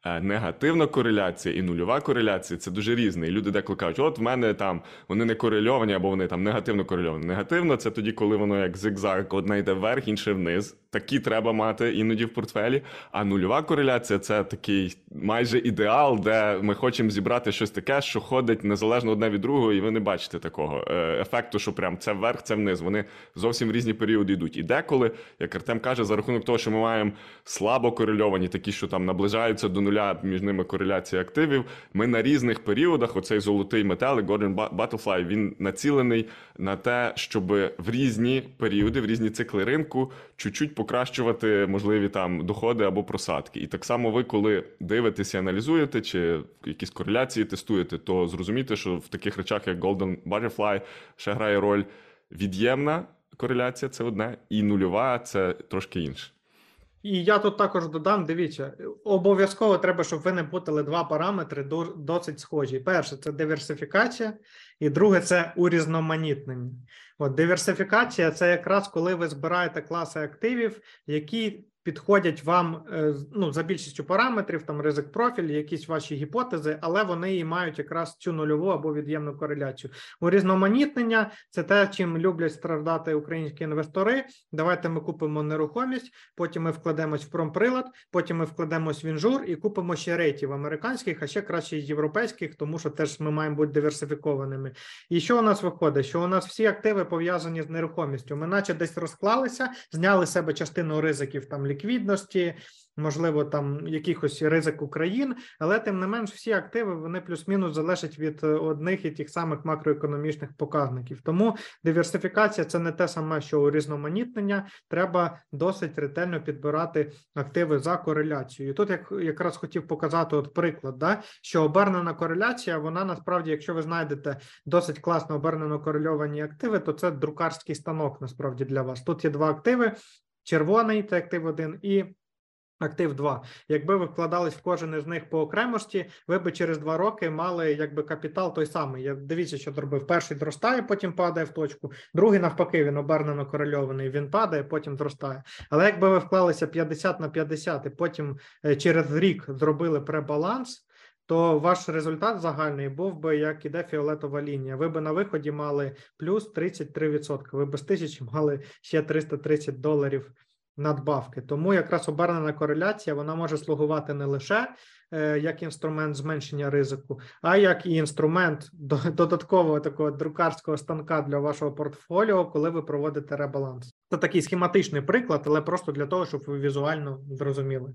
Е, Негативна кореляція і нульова кореляція це дуже різне. І люди деколи кажуть, от в мене там вони не корельовані або вони там негативно корельовані. Негативно це тоді, коли воно як зигзаг, одне йде вверх, інше вниз. Такі треба мати іноді в портфелі. А нульова кореляція це такий майже ідеал, де ми хочемо зібрати щось таке, що ходить незалежно одне від другого, і ви не бачите такого е, ефекту, що прям це вверх, це вниз. Вони зовсім в різні періоди йдуть. І деколи, як Артем каже, за рахунок того, що ми маємо слабо корельовані, такі, що там наближаються до нуля між ними кореляція активів. Ми на різних періодах, оцей золотий метелик, Golden Butterfly, він націлений на те, щоб в різні періоди, в різні цикли ринку чуть-чуть покращувати можливі там доходи або просадки. І так само ви, коли дивитеся, аналізуєте чи якісь кореляції тестуєте, то зрозумійте, що в таких речах, як Golden Butterfly, ще грає роль від'ємна кореляція, це одне, і нульова це трошки інше. І я тут також додам: дивіться, обов'язково треба, щоб ви не путали два параметри до- досить схожі. Перше це диверсифікація, і друге це урізноманітнення. От диверсифікація це якраз коли ви збираєте класи активів, які підходять вам е, ну, за більшістю параметрів, там ризик профіль, якісь ваші гіпотези, але вони і мають якраз цю нульову або від'ємну кореляцію. Урізноманітнення це те, чим люблять страждати українські інвестори. Давайте ми купимо нерухомість, потім ми вкладемось в промприлад, потім ми вкладемось в інжур і купимо ще рейтів американських, а ще краще європейських, тому що теж ми маємо бути диверсифікованими. І що у нас виходить? Що у нас всі активи пов'язані з нерухомістю. Ми наче десь розклалися, зняли себе частину ризиків там ліквідності, можливо, там якихось ризик країн, але тим не менш всі активи вони плюс-мінус залежать від е, одних і тих самих макроекономічних показників. Тому диверсифікація це не те саме, що урізноманітнення. Треба досить ретельно підбирати активи за кореляцією. Тут як якраз хотів показати от приклад, да, що обернена кореляція, вона насправді, якщо ви знайдете досить класно обернено корельовані активи, то це друкарський станок насправді для вас. Тут є два активи: червоний це актив 1 і актив 2. Якби ви вкладались в кожен із них по окремості, ви би через два роки мали якби капітал той самий. Я дивіться, що зробив. Перший зростає, потім падає в точку. Другий навпаки, він обернено корельований. Він падає, потім зростає. Але якби ви вклалися 50 на 50 і потім е, через рік зробили пребаланс. То ваш результат загальний був би як іде фіолетова лінія. Ви би на виході мали плюс 33%. Ви би з тисячі мали ще 330 доларів надбавки. Тому якраз обернена кореляція вона може слугувати не лише е, як інструмент зменшення ризику, а як і інструмент додаткового такого друкарського станка для вашого портфоліо, коли ви проводите ребаланс. Це такий схематичний приклад, але просто для того, щоб ви візуально зрозуміли.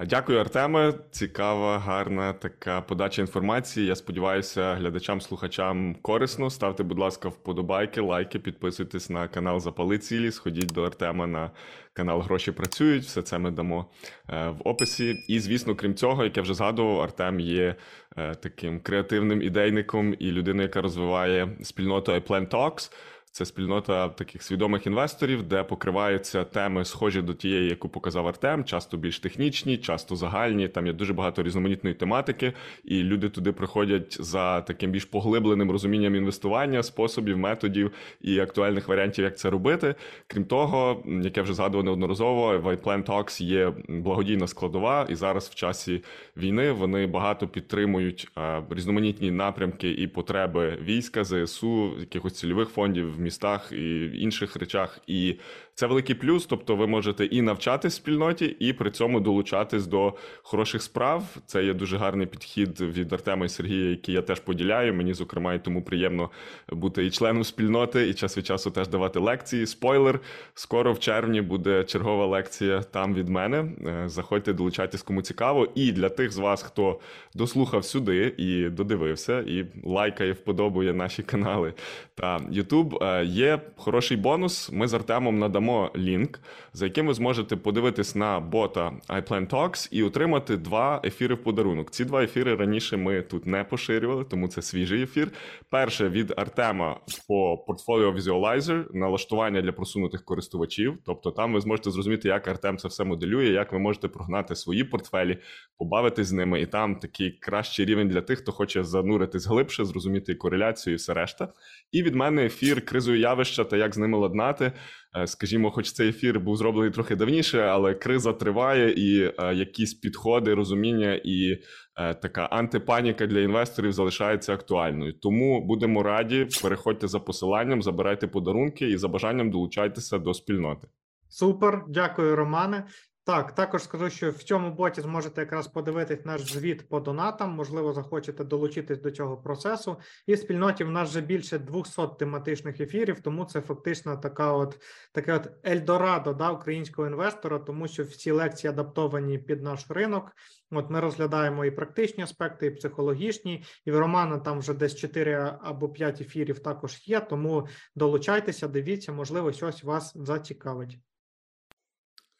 Дякую, Артеме. Цікава, гарна така подача інформації. Я сподіваюся, глядачам, слухачам корисно. Ставте, будь ласка, вподобайки, лайки, підписуйтесь на канал Запали цілі. Сходіть до Артема на канал Гроші працюють. Все це ми дамо е, в описі. І, звісно, крім цього, як я вже згадував, Артем є е, таким креативним ідейником і людиною, яка розвиває спільноту iPlan Talks. Це спільнота таких свідомих інвесторів, де покриваються теми, схожі до тієї, яку показав Артем, часто більш технічні, часто загальні. Там є дуже багато різноманітної тематики, і люди туди приходять за таким більш поглибленим розумінням інвестування, способів, методів і актуальних варіантів, як це робити. Крім того, м, як я вже згадував неодноразово, в Talks є благодійна складова, і зараз в часі війни вони багато підтримують е, різноманітні напрямки і потреби війська, ЗСУ, якихось цільових фондів містах і інших речах. І це великий плюс. Тобто, ви можете і навчатись в спільноті, і при цьому долучатись до хороших справ. Це є дуже гарний підхід від Артема і Сергія, який я теж поділяю. Мені, зокрема, і тому приємно бути і членом спільноти, і час від часу теж давати лекції. Спойлер, скоро в червні буде чергова лекція там від мене. Е, Заходьте, долучайтесь, кому цікаво. І для тих з вас, хто дослухав сюди і додивився, і лайкає, вподобує наші канали та YouTube, е, є хороший бонус. Ми з Артемом надамо лінк, за яким ви зможете подивитись на бота iPlan Talks і отримати два ефіри в подарунок. Ці два ефіри раніше ми тут не поширювали, тому це свіжий ефір. Перше від Артема по Portfolio Visualizer, налаштування для просунутих користувачів. Тобто там ви зможете зрозуміти, як Артем це все моделює, як ви можете прогнати свої портфелі, побавитись з ними, і там такий кращий рівень для тих, хто хоче зануритись глибше, зрозуміти кореляцію і все решта. І від мене ефір кризові явища та як з ними ладнати. Е, Скажімо, хоч цей ефір був зроблений трохи давніше, але криза триває, і е, якісь підходи, розуміння і е, така антипаніка для інвесторів залишається актуальною. Тому будемо раді. Переходьте за посиланням, забирайте подарунки і за бажанням долучайтеся до спільноти. Супер, дякую, Романе. Так, також скажу, що в цьому боті зможете якраз подивитись наш звіт по донатам. Можливо, захочете долучитись до цього процесу. І в спільноті в нас вже більше 200 тематичних ефірів, тому це фактично така, от таке от Ельдорадо да, українського інвестора, тому що всі лекції адаптовані під наш ринок. От ми розглядаємо і практичні аспекти, і психологічні, і в Романа там вже десь 4 або 5 ефірів також є. Тому долучайтеся, дивіться, можливо, щось вас зацікавить.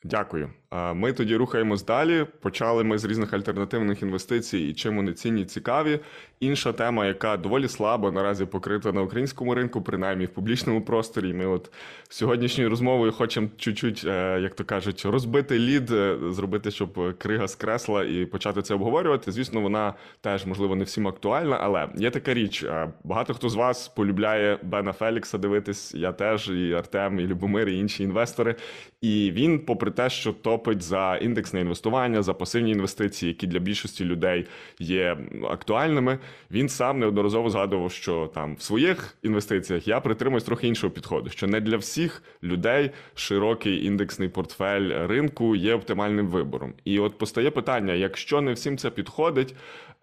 Дякую. Ми тоді рухаємось далі. Почали ми з різних альтернативних інвестицій і чим вони цінні цікаві. Інша тема, яка доволі слабо наразі покрита на українському ринку, принаймні в публічному просторі. Ми от сьогоднішньою розмовою хочемо чуть-чуть, е, як то кажуть, розбити лід, е, зробити, щоб крига скресла і почати це обговорювати. Звісно, вона теж можливо не всім актуальна, але є така річ. е, Багато хто з вас полюбляє Бена Фелікса дивитись. Я теж, і Артем, і Любомир, і інші інвестори. І він, попри те, що топить за індексне інвестування, за пасивні інвестиції, які для більшості людей є актуальними, він сам неодноразово згадував, що там в своїх інвестиціях я притримуюсь трохи іншого підходу, що не для всіх людей широкий індексний портфель ринку є оптимальним вибором. І от постає питання: якщо не всім це підходить.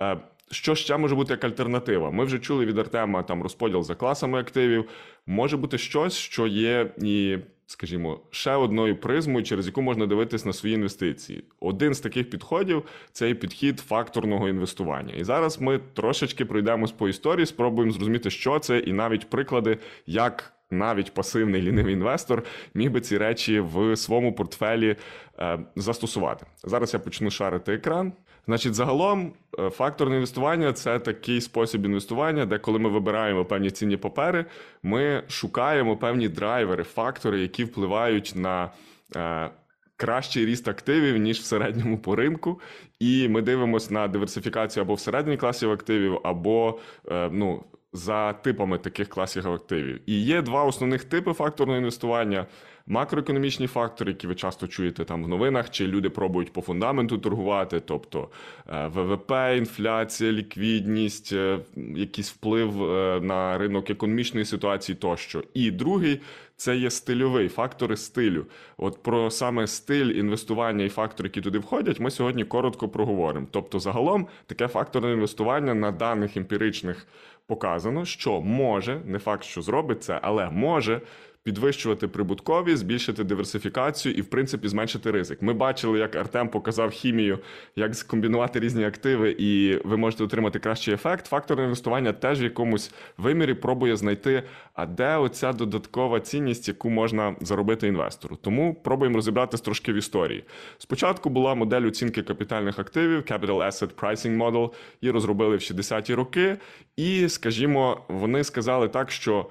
е, що ще може бути як альтернатива? Ми вже чули від Артема там розподіл за класами активів. Може бути щось, що є і, скажімо, ще одною призмою, через яку можна дивитись на свої інвестиції. Один з таких підходів це підхід факторного інвестування. І зараз ми трошечки пройдемось по історії, спробуємо зрозуміти, що це, і навіть приклади, як. Навіть пасивний лінивий інвестор міг би ці речі в своєму портфелі е, застосувати. Зараз я почну шарити екран. Значить, загалом, е, факторне інвестування це такий спосіб інвестування, де коли ми вибираємо певні цінні папери, ми шукаємо певні драйвери, фактори, які впливають на е, кращий ріст активів, ніж в середньому по ринку. І ми дивимося на диверсифікацію або всередині класів активів, або е, ну. За типами таких класів активів. І є два основних типи факторного інвестування: макроекономічні фактори, які ви часто чуєте там в новинах, чи люди пробують по фундаменту торгувати, тобто е, ВВП, інфляція, ліквідність, е, якийсь вплив е, на ринок економічної ситуації тощо. І другий це є стильовий фактори стилю. От про саме стиль інвестування і фактори, які туди входять, ми сьогодні коротко проговоримо. Тобто, загалом таке факторне інвестування на даних емпіричних показано, що може, не факт, що зробить це, але може підвищувати прибутковість, збільшити диверсифікацію і, в принципі, зменшити ризик. Ми бачили, як Артем показав хімію, як скомбінувати різні активи, і ви можете отримати кращий ефект. Факторне інвестування теж в якомусь вимірі пробує знайти, а де оця додаткова цінність, яку можна заробити інвестору. Тому пробуємо розібратися трошки в історії. Спочатку була модель оцінки капітальних активів Capital Asset Pricing Model, її розробили в 60-ті роки, і, скажімо, вони сказали так, що.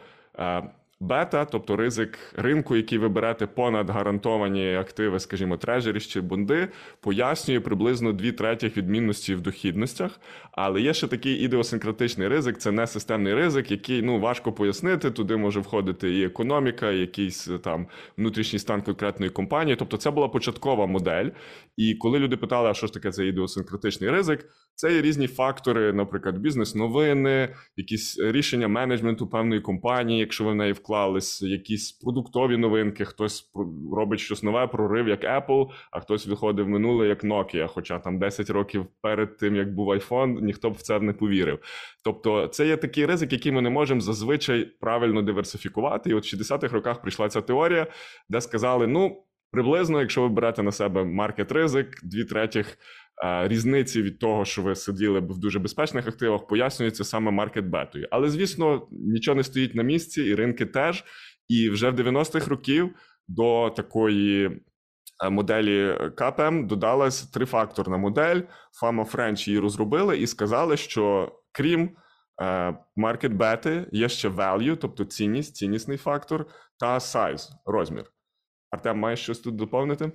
Е, Бета, тобто ризик ринку, який ви берете понад гарантовані активи, скажімо, трежері чи бонди, пояснює приблизно дві третіх відмінності в дохідностях. Але є ще такий ідеосинкратичний ризик, це не системний ризик, який ну важко пояснити. Туди може входити і економіка, і якийсь там внутрішній стан конкретної компанії. Тобто, це була початкова модель. І коли люди питали, а що ж таке цей ідеосинкратичний ризик, це є різні фактори, наприклад, бізнес-новини, якісь рішення менеджменту певної компанії, якщо ви в неї вклались, якісь продуктові новинки, хтось робить щось нове, прорив як Apple, а хтось виходив минуле як Nokia, хоча там 10 років перед тим, як був iPhone, ніхто б в це не повірив. Тобто, це є такий ризик, який ми не можемо зазвичай правильно диверсифікувати. І от в 60-х роках прийшла ця теорія, де сказали: ну. Приблизно, якщо ви берете на себе маркет ризик, дві третіх різниці від того, що ви сиділи б в дуже безпечних активах, пояснюється саме маркет бетою. Але звісно, нічого не стоїть на місці, і ринки теж. І вже в 90-х років до такої моделі КПМ додалась трифакторна модель. Fama French її розробили і сказали, що крім маркет бети є ще value, тобто цінність, ціннісний фактор, та size, розмір. Артем, маєш щось тут доповнити?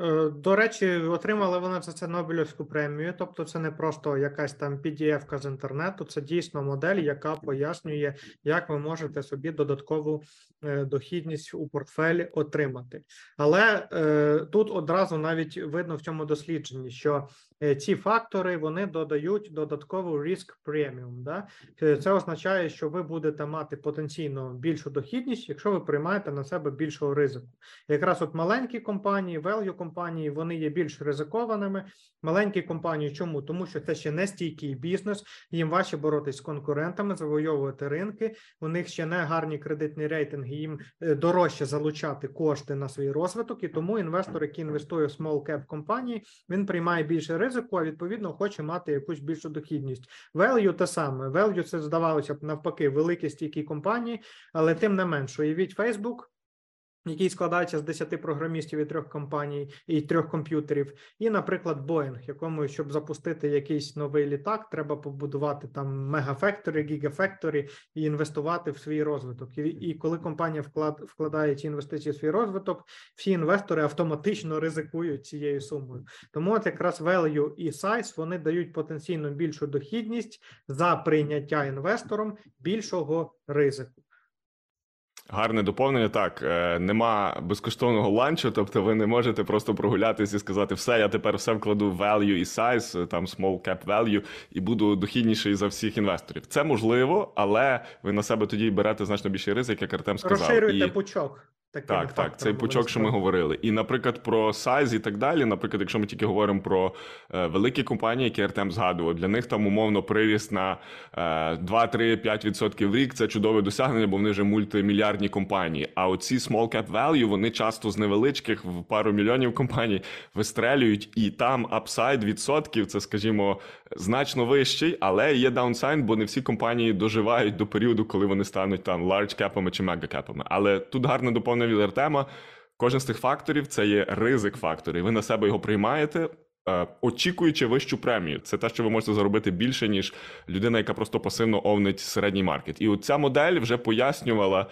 Е, До речі, отримали вони за це Нобелівську премію, тобто це не просто якась там PDF-ка з інтернету, це дійсно модель, яка пояснює, як ви можете собі додаткову е, дохідність у портфелі отримати. Але е, тут одразу навіть видно в цьому дослідженні, що ці фактори вони додають додаткову risk premium. Да? Е, Це означає, що ви будете мати потенційно більшу дохідність, якщо ви приймаєте на себе більшого ризику. Якраз от маленькі компанії, value компанії, вони є більш ризикованими. Маленькі компанії, чому? Тому що це ще не стійкий бізнес, їм важче боротись з конкурентами, завойовувати ринки. У них ще не гарні кредитні рейтинги, їм е, дорожче залучати кошти на свій розвиток, і тому інвестор, який інвестує в small cap компанії, він приймає більше ризику, а відповідно хоче мати якусь більшу дохідність. Value те саме. Value це здавалося б навпаки великі стійкі компанії, але тим не менш, уявіть Facebook, який складається з 10 програмістів і трьох компаній і трьох комп'ютерів, і, наприклад, Boeing, якому, щоб запустити якийсь новий літак, треба побудувати там мегафектори, гігафектори і інвестувати в свій розвиток. І, і коли компанія вклад, вкладає ці інвестиції в свій розвиток, всі інвестори автоматично ризикують цією сумою. Тому от якраз value і size вони дають потенційно більшу дохідність за прийняття інвестором більшого ризику. Гарне доповнення. Так, е, нема безкоштовного ланчу, тобто ви не можете просто прогулятися і сказати, все, я тепер все вкладу value і size, там small cap value, і буду дохідніший за всіх інвесторів. Це можливо, але ви на себе тоді берете значно більший ризик, як Артем сказав. Розширюйте І- пучок. Такими Так, так, цей пучок, що ми говорили. І, наприклад, про сайз і так далі. Наприклад, якщо ми тільки говоримо про е, великі компанії, які Артем згадував, для них там умовно приріст на е, 2-3-5% в рік це чудове досягнення, бо вони вже мультимільярдні компанії. А оці small cap value, вони часто з невеличких в пару мільйонів компаній вистрелюють, і там upside відсотків, це, скажімо, значно вищий, але є downside, бо не всі компанії доживають до періоду, коли вони стануть там large cap ами чи mega cap ами. Але тут гарно гарне доповнення від. Кожен з тих факторів це є ризик факторів. Ви на себе його приймаєте, е, очікуючи вищу премію. Це те, що ви можете заробити більше, ніж людина, яка просто пасивно овнить середній маркет. І ця модель вже пояснювала,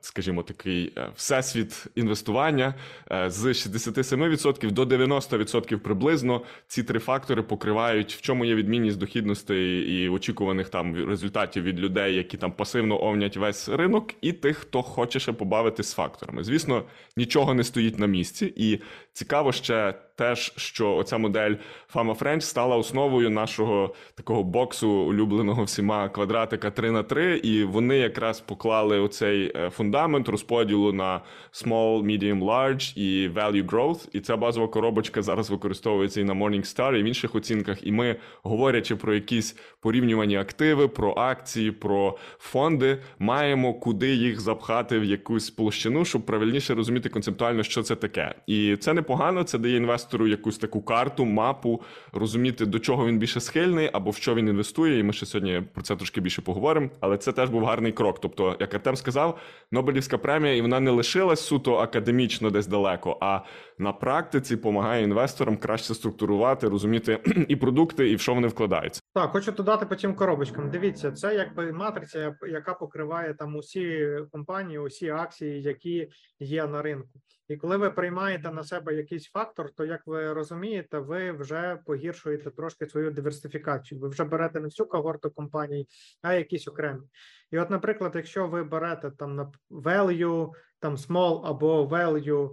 скажімо, такий е, всесвіт інвестування е, з 67% до 90% приблизно. Ці три фактори покривають, в чому є відмінність дохідностей і очікуваних там результатів від людей, які там пасивно овнять весь ринок, і тих, хто хоче ще побавитись з факторами. Звісно, нічого не стоїть на місці, і цікаво ще теж, що оця модель Fama French стала основою нашого такого боксу, улюбленого всіма квадратика 3 на 3 і вони якраз поклали оцей е, фундамент розподілу на small, medium, large і value growth. І ця базова коробочка зараз використовується і на Morningstar, і в інших оцінках. І ми, говорячи про якісь порівнювані активи, про акції, про фонди, маємо куди їх запхати в якусь площину, щоб правильніше розуміти концептуально, що це таке. І це непогано, це дає інвестору якусь таку карту, мапу, розуміти, до чого він більше схильний або в що він інвестує. І ми ще сьогодні про це трошки більше поговоримо. Але це теж був гарний крок. Тобто, як Артем сказав, Нобелівська премія, і вона не лишилась суто академічно десь далеко, а на практиці допомагає інвесторам краще структурувати, розуміти і продукти, і в що вони вкладаються. Так, хочу додати по цим коробочкам. Дивіться, це якби матриця, яка покриває там усі компанії, усі акції, які є на ринку. І коли ви приймаєте на себе якийсь фактор, то як ви розумієте, ви вже погіршуєте трошки свою диверсифікацію. Ви вже берете не всю когорту компаній, а якісь окремі. І от, наприклад, якщо ви берете там на value, там small або value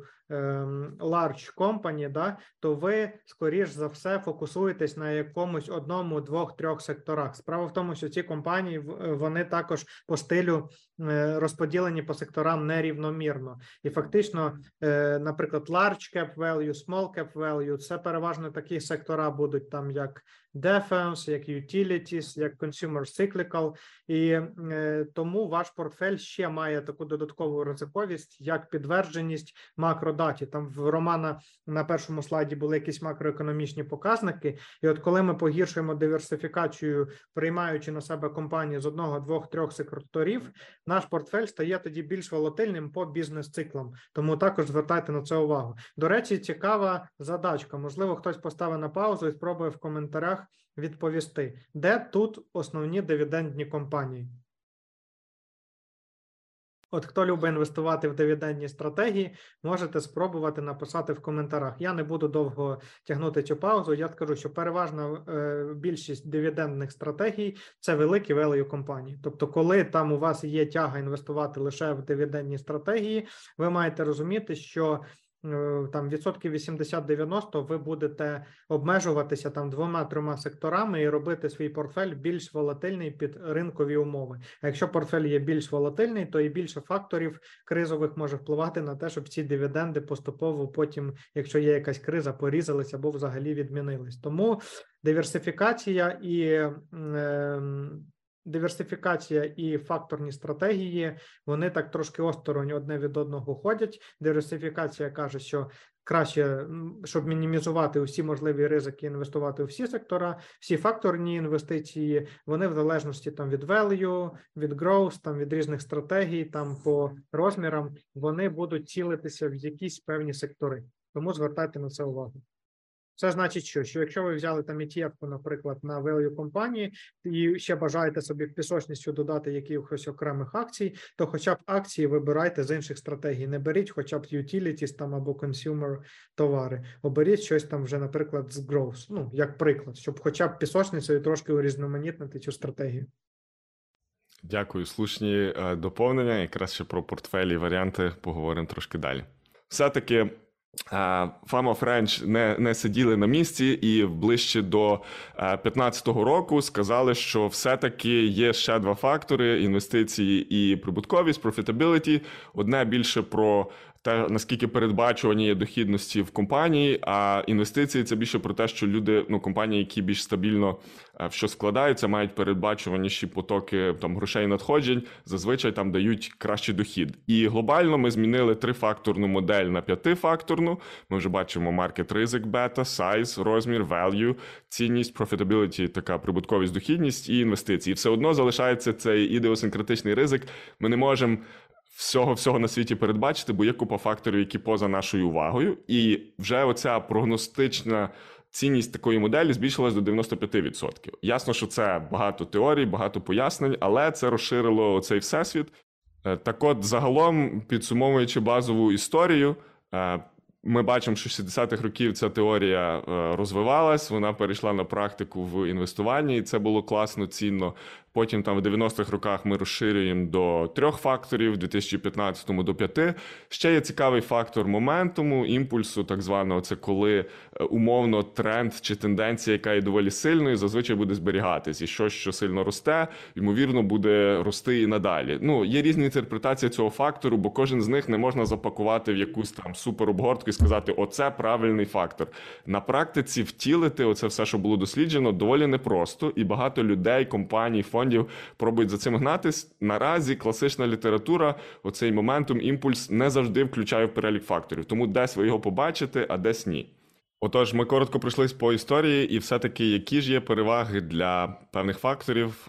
large company, да, то ви скоріш за все фокусуєтесь на якомусь одному, двох, трьох секторах. Справа в тому, що ці компанії е, вони також по стилю е, розподілені по секторам нерівномірно. І фактично, е, наприклад, large cap value, small cap value, це переважно такі сектора будуть там як defense, як utilities, як consumer cyclical, і е, тому ваш портфель ще має таку додаткову ризиковість, як підтвердженість макродаті. Там в Романа на першому слайді були якісь макроекономічні показники, і от коли ми погіршуємо диверсифікацію, приймаючи на себе компанії з одного, двох, трьох секторів, наш портфель стає тоді більш волатильним по бізнес-циклам. Тому також звертайте на це увагу. До речі, цікава задачка. Можливо, хтось поставить на паузу і спробує в коментарях відповісти, де тут основні дивідендні компанії. От хто любить інвестувати в дивідендні стратегії, можете спробувати написати в коментарях. Я не буду довго тягнути цю паузу. Я скажу, що переважна е, більшість дивідендних стратегій це великі value компанії. Тобто, коли там у вас є тяга інвестувати лише в дивідендні стратегії, ви маєте розуміти, що там відсотків 80-90 ви будете обмежуватися там двома-трьома секторами і робити свій портфель більш волатильний під ринкові умови. А якщо портфель є більш волатильний, то і більше факторів кризових може впливати на те, щоб ці дивіденди поступово потім, якщо є якась криза, порізались або взагалі відмінились. Тому диверсифікація і е, диверсифікація і факторні стратегії вони так трошки осторонь одне від одного ходять. Диверсифікація каже, що краще, щоб мінімізувати усі можливі ризики, інвестувати у всі сектора, всі факторні інвестиції, вони в залежності там від value, від growth, там від різних стратегій, там по розмірам, вони будуть цілитися в якісь певні сектори. Тому звертайте на це увагу. Це значить, що що якщо ви взяли там ETF, наприклад, на value компанії, і ще бажаєте собі пісочністю додати якихось окремих акцій, то хоча б акції вибирайте з інших стратегій. Не беріть, хоча б utilities там або consumer товари, оберіть щось там вже, наприклад, з growth, ну як приклад, щоб хоча б пісочницею трошки урізноманітнити цю стратегію. Дякую, слушні е, доповнення. Якраз ще про портфелі варіанти поговоримо трошки далі. Все-таки Фама Френч не не сиділи на місці, і ближче до 2015 року сказали, що все-таки є ще два фактори: інвестиції і прибутковість, профітабіліті. Одне більше про те, наскільки передбачувані є дохідності в компанії, а інвестиції це більше про те, що люди, ну компанії, які більш стабільно в що складаються, мають передбачуваніші потоки там грошей надходжень, зазвичай там дають кращий дохід. І глобально ми змінили трифакторну модель на п'ятифакторну. Ми вже бачимо маркет ризик, бета, size, розмір, value, цінність, profitability, така прибутковість, дохідність і інвестиції. І Все одно залишається цей ідеосинкратичний ризик. Ми не можемо всього всього на світі передбачити, бо є купа факторів, які поза нашою увагою, і вже оця прогностична. Цінність такої моделі збільшилась до 95%. Ясно, що це багато теорій, багато пояснень, але це розширило цей всесвіт. Е, так, от, загалом, підсумовуючи базову історію, е, ми бачимо, що 60-х років ця теорія е, розвивалась, вона перейшла на практику в інвестуванні, і це було класно, цінно. Потім там в 90-х роках ми розширюємо до трьох факторів, в 2015-му до п'яти. Ще є цікавий фактор моментуму, імпульсу, так званого, це коли е, умовно тренд чи тенденція, яка є доволі сильною, зазвичай буде зберігатись. І щось, що сильно росте, ймовірно, буде рости і надалі. Ну, є різні інтерпретації цього фактору, бо кожен з них не можна запакувати в якусь там суперобгортку і сказати, оце правильний фактор. На практиці втілити оце все, що було досліджено, доволі непросто, і багато людей, компаній, фондів фондів пробують за цим гнатись. Наразі класична література, оцей моментум, імпульс не завжди включає в перелік факторів. Тому десь ви його побачите, а десь ні. Отож, ми коротко пройшлись по історії, і все-таки які ж є переваги для певних факторів.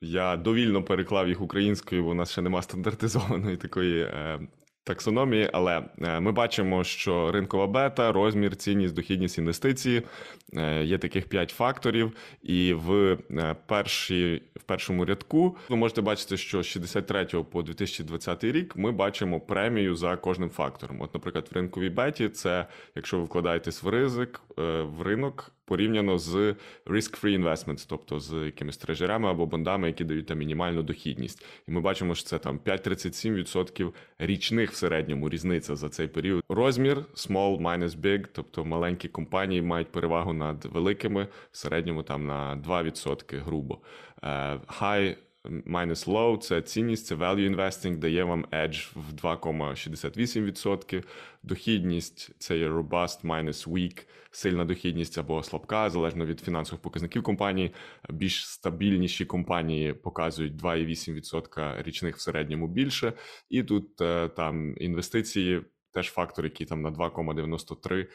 Я довільно переклав їх українською, бо у нас ще нема стандартизованої такої е, таксономії, але е, ми бачимо, що ринкова бета, розмір, цінність, дохідність інвестиції е, є таких п'ять факторів, і в е, першій, в першому рядку ви можете бачити, що з 63 по 2020 рік ми бачимо премію за кожним фактором. От, наприклад, в ринковій беті це якщо ви вкладаєтесь в ризик в ринок порівняно з risk-free investments, тобто з якимись трежерами або бондами, які дають там мінімальну дохідність. І ми бачимо, що це там 5,37% річних в середньому різниця за цей період. Розмір small minus big, тобто маленькі компанії мають перевагу над великими, в середньому там на 2% грубо. Е, high Minus low – це цінність, це value investing, дає вам edge в 2,68%. Дохідність це є robust minus weak, сильна дохідність або слабка, залежно від фінансових показників компанії. Більш стабільніші компанії показують 2,8% річних в середньому більше. І тут е, там інвестиції, теж фактор, який там на 2,93%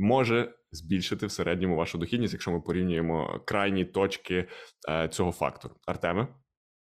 може збільшити в середньому вашу дохідність, якщо ми порівнюємо крайні точки е, цього фактору. Артеме?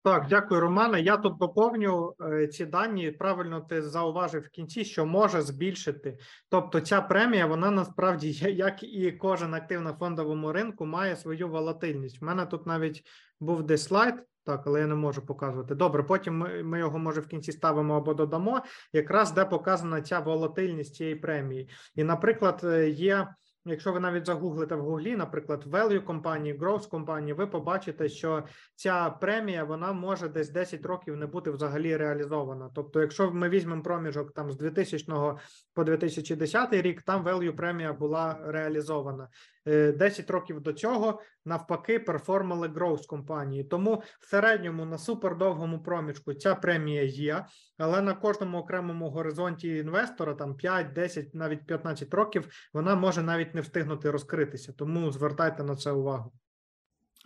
Так, дякую, Романе. Я тут доповню е, ці дані. Правильно ти зауважив в кінці, що може збільшити. Тобто, ця премія, вона насправді, як і кожен актив на фондовому ринку, має свою волатильність. У мене тут навіть був десь слайд. Так, але я не можу показувати. Добре, потім ми, ми його може в кінці ставимо або додамо, якраз де показана ця волатильність цієї премії. І, наприклад, е, є. Якщо ви навіть загуглите в Гуглі, наприклад, value компанії, growth компанії, ви побачите, що ця премія вона може десь 10 років не бути взагалі реалізована. Тобто, якщо ми візьмемо проміжок там з 2000 по 2010 рік, там value премія була реалізована. Е, 10 років до цього навпаки перформили growth компанії. Тому в середньому на супердовгому проміжку ця премія є, але на кожному окремому горизонті інвестора, там 5, 10, навіть 15 років, вона може навіть не встигнути розкритися. Тому звертайте на це увагу.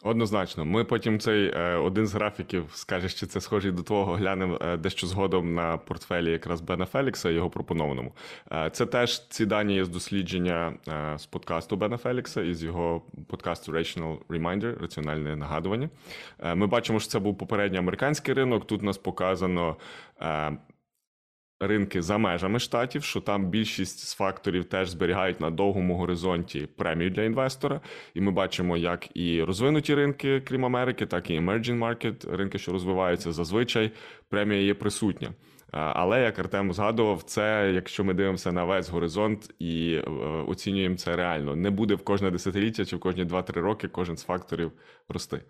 Однозначно, ми потім цей е, один з графіків скаже, що це схожий до твого, глянемо е, дещо згодом на портфелі якраз Бена Фелікса, його пропонованому. Е, це теж ці дані є з дослідження з подкасту Бена Фелікса із його подкасту Rational Reminder, раціональне нагадування. Ми бачимо, що це був попередній американський ринок. Тут нас показано. Ринки за межами штатів, що там більшість з факторів теж зберігають на довгому горизонті премію для інвестора, і ми бачимо, як і розвинуті ринки, крім Америки, так і emerging market, ринки, що розвиваються, зазвичай премія є присутня. Але як Артем згадував, це якщо ми дивимося на весь горизонт і е, оцінюємо це реально, не буде в кожне десятиліття чи в кожні 2-3 роки кожен з факторів рости.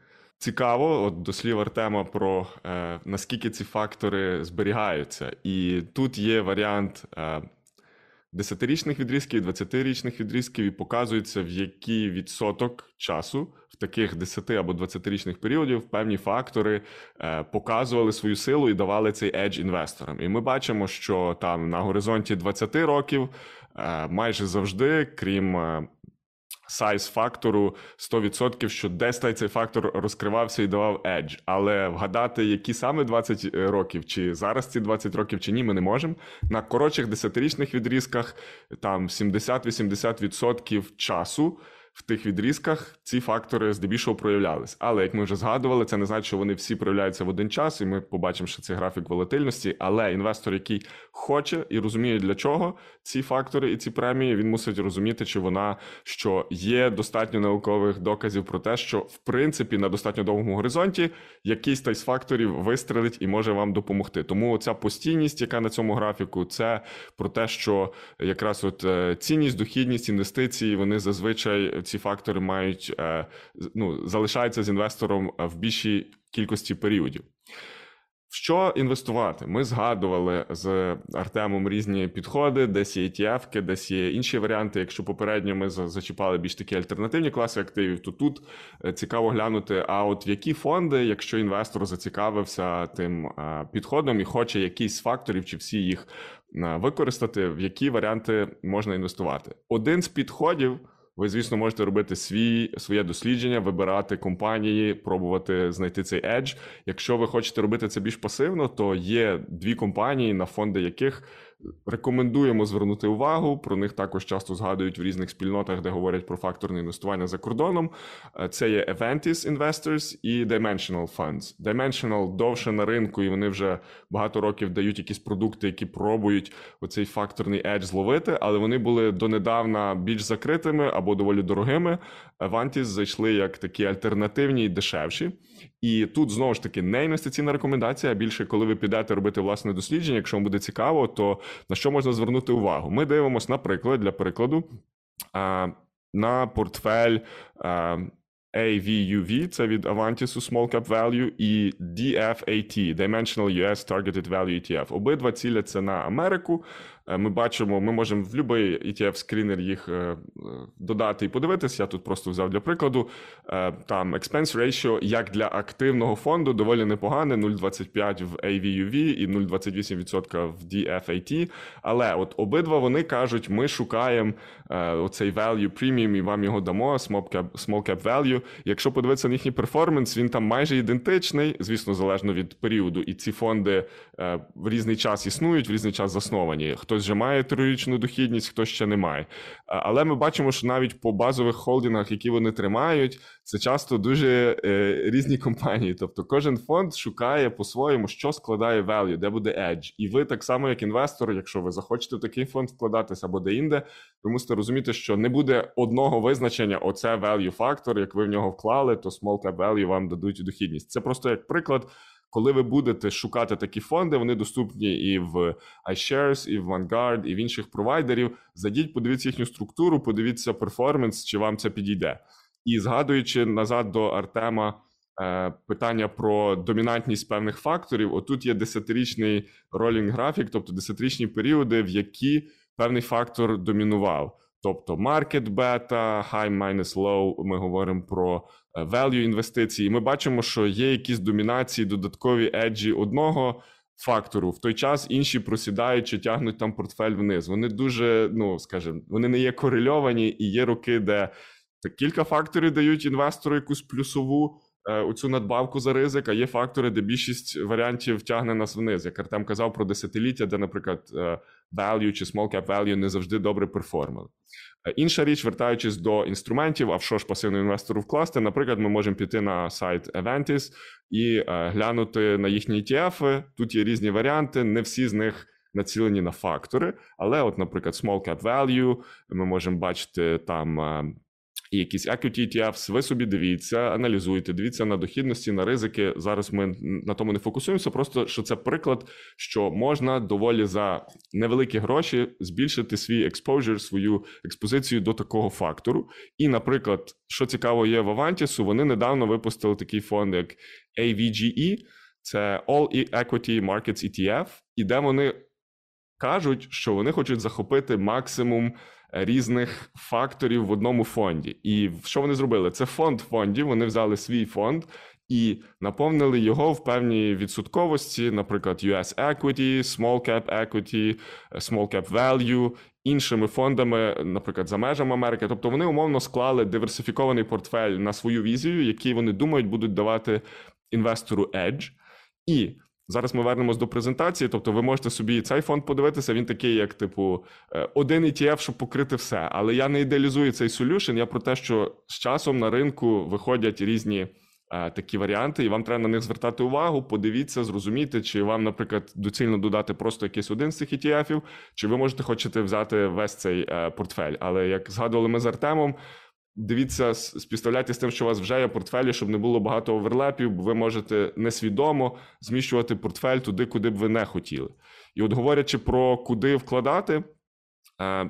Цікаво, от до слів Артема про е, наскільки ці фактори зберігаються, і тут є варіант е, 10-річних відрізків, 20-річних відрізків, і показується, в який відсоток часу в таких 10 або 20-річних періодів певні фактори е, показували свою силу і давали цей едж інвесторам. І ми бачимо, що там на горизонті 20 років е, майже завжди, крім. Е, Сайз фактору 100%, що десь цей фактор розкривався і давав edge. Але вгадати, які саме 20 років, чи зараз ці 20 років, чи ні, ми не можемо. На коротших 10-річних відрізках там 70-80% часу. В тих відрізках ці фактори здебільшого проявлялись. Але як ми вже згадували, це не значить, що вони всі проявляються в один час, і ми побачимо, що це графік волатильності. Але інвестор, який хоче і розуміє, для чого ці фактори і ці премії, він мусить розуміти, чи вона що є достатньо наукових доказів про те, що в принципі на достатньо довгому горизонті якийсь та з факторів вистрелить і може вам допомогти. Тому ця постійність, яка на цьому графіку, це про те, що якраз от цінність, дохідність, інвестиції, вони зазвичай ці фактори мають ну, залишаються з інвестором в більшій кількості періодів. В що інвестувати? Ми згадували з Артемом різні підходи, десь є ETF, десь є інші варіанти. Якщо попередньо ми зачіпали більш такі альтернативні класи активів, то тут цікаво глянути, а от в які фонди, якщо інвестор зацікавився тим підходом і хоче якийсь з факторів, чи всі їх використати, в які варіанти можна інвестувати? Один з підходів. Ви, звісно, можете робити свій своє дослідження, вибирати компанії, пробувати знайти цей edge. Якщо ви хочете робити це більш пасивно, то є дві компанії, на фонди яких рекомендуємо звернути увагу. Про них також часто згадують в різних спільнотах, де говорять про факторне інвестування за кордоном. Це є Aventis Investors і Dimensional Funds. Dimensional довше на ринку, і вони вже багато років дають якісь продукти, які пробують оцей факторний edge зловити, але вони були донедавна більш закритими або доволі дорогими. Avantis зайшли як такі альтернативні і дешевші. І тут знову ж таки не інвестиційна рекомендація, а більше коли ви підете робити власне дослідження. Якщо вам буде цікаво, то на що можна звернути увагу? Ми дивимося, наприклад, для прикладу на портфель. AVUV, це від Avantis Small Cap Value, і DFAT, Dimensional US Targeted Value ETF. Обидва ціляться на Америку. Е, ми бачимо, ми можемо в будь-який ETF скрінер їх е, додати і подивитися. Я тут просто взяв для прикладу. Е, там expense ratio, як для активного фонду, доволі непогане: 0,25 в AVUV і 0,28% в DFAT. Але от обидва вони кажуть, ми шукаємо оцей value premium і вам його дамо, small cap, small cap value. Якщо подивитися на їхній перформанс, він там майже ідентичний, звісно, залежно від періоду. І ці фонди в різний час існують, в різний час засновані. Хто хтось вже має трирічну дохідність, хтось ще не має. Але ми бачимо, що навіть по базових холдингах, які вони тримають, це часто дуже е, різні компанії. Тобто, кожен фонд шукає по-своєму, що складає value, де буде edge. І ви так само, як інвестор, якщо ви захочете в такий фонд вкладатися або де-інде, ви мусите розуміти, що не буде одного визначення. Оце value фактор. Як ви в нього вклали, то small cap value вам дадуть дохідність. Це просто як приклад. Коли ви будете шукати такі фонди, вони доступні і в iShares, і в Vanguard, і в інших провайдерів. Зайдіть, подивіться їхню структуру, подивіться перформанс, чи вам це підійде. І згадуючи назад до Артема е, питання про домінантність певних факторів, отут є десятирічний ролінг графік, тобто десятирічні періоди, в які певний фактор домінував. Тобто market beta, high minus low, ми говоримо про е, value інвестиції. Ми бачимо, що є якісь домінації, додаткові еджі одного фактору. В той час інші просідають чи тягнуть там портфель вниз. Вони дуже, ну скажімо, вони не є корельовані, і є роки, де так, кілька факторів дають інвестору якусь плюсову е, оцю надбавку за ризик, а є фактори, де більшість варіантів тягне нас вниз. Як Артем казав про десятиліття, де, наприклад, е, value чи small cap value не завжди добре перформили. Е, інша річ, вертаючись до інструментів, а в що ж пасивному інвестору вкласти, наприклад, ми можемо піти на сайт Eventis і глянути на їхні ETF. Тут є різні варіанти, не всі з них націлені на фактори, але, от, наприклад, small cap value, ми можемо бачити там і якісь equity ETFs, ви собі дивіться, аналізуйте, дивіться на дохідності, на ризики. Зараз ми на тому не фокусуємося. Просто що це приклад, що можна доволі за невеликі гроші збільшити свій exposure, свою експозицію до такого фактору. І, наприклад, що цікаво є в Avantis, вони недавно випустили такий фонд, як AVGE, це All Equity Markets ETF, і де вони кажуть, що вони хочуть захопити максимум різних факторів в одному фонді. І що вони зробили? Це фонд фондів. Вони взяли свій фонд і наповнили його в певній відсотковості, наприклад, US Equity, Small Cap Equity, Small Cap Value, іншими фондами, наприклад, за межами Америки. Тобто вони умовно склали диверсифікований портфель на свою візію, який вони думають будуть давати інвестору Edge. І Зараз ми вернемось до презентації. Тобто, ви можете собі цей фонд подивитися. Він такий, як типу, е, один ETF, щоб покрити все. Але я не ідеалізую цей солюшн. Я про те, що з часом на ринку виходять різні е, такі варіанти, і вам треба на них звертати увагу. Подивіться, зрозуміти, чи вам, наприклад, доцільно додати просто якийсь один з цих ETF, чи ви можете хочете взяти весь цей е, портфель. Але як згадували ми з Артемом. Дивіться, співставляйте з тим, що у вас вже є портфелі, щоб не було багато оверлепів, бо ви можете несвідомо зміщувати портфель туди, куди б ви не хотіли. І от говорячи про куди вкладати, е,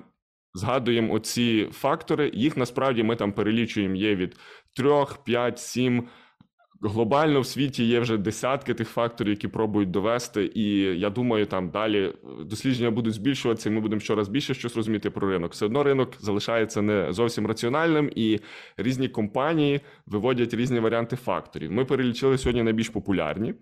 згадуємо оці фактори. Їх насправді ми там перелічуємо є від 3, 5, 7 глобально в світі є вже десятки тих факторів, які пробують довести. І я думаю, там далі е, дослідження будуть збільшуватися, і ми будемо щораз більше щось розуміти про ринок. Все одно ринок залишається не зовсім раціональним, і різні компанії виводять різні варіанти факторів. Ми перелічили сьогодні найбільш популярні,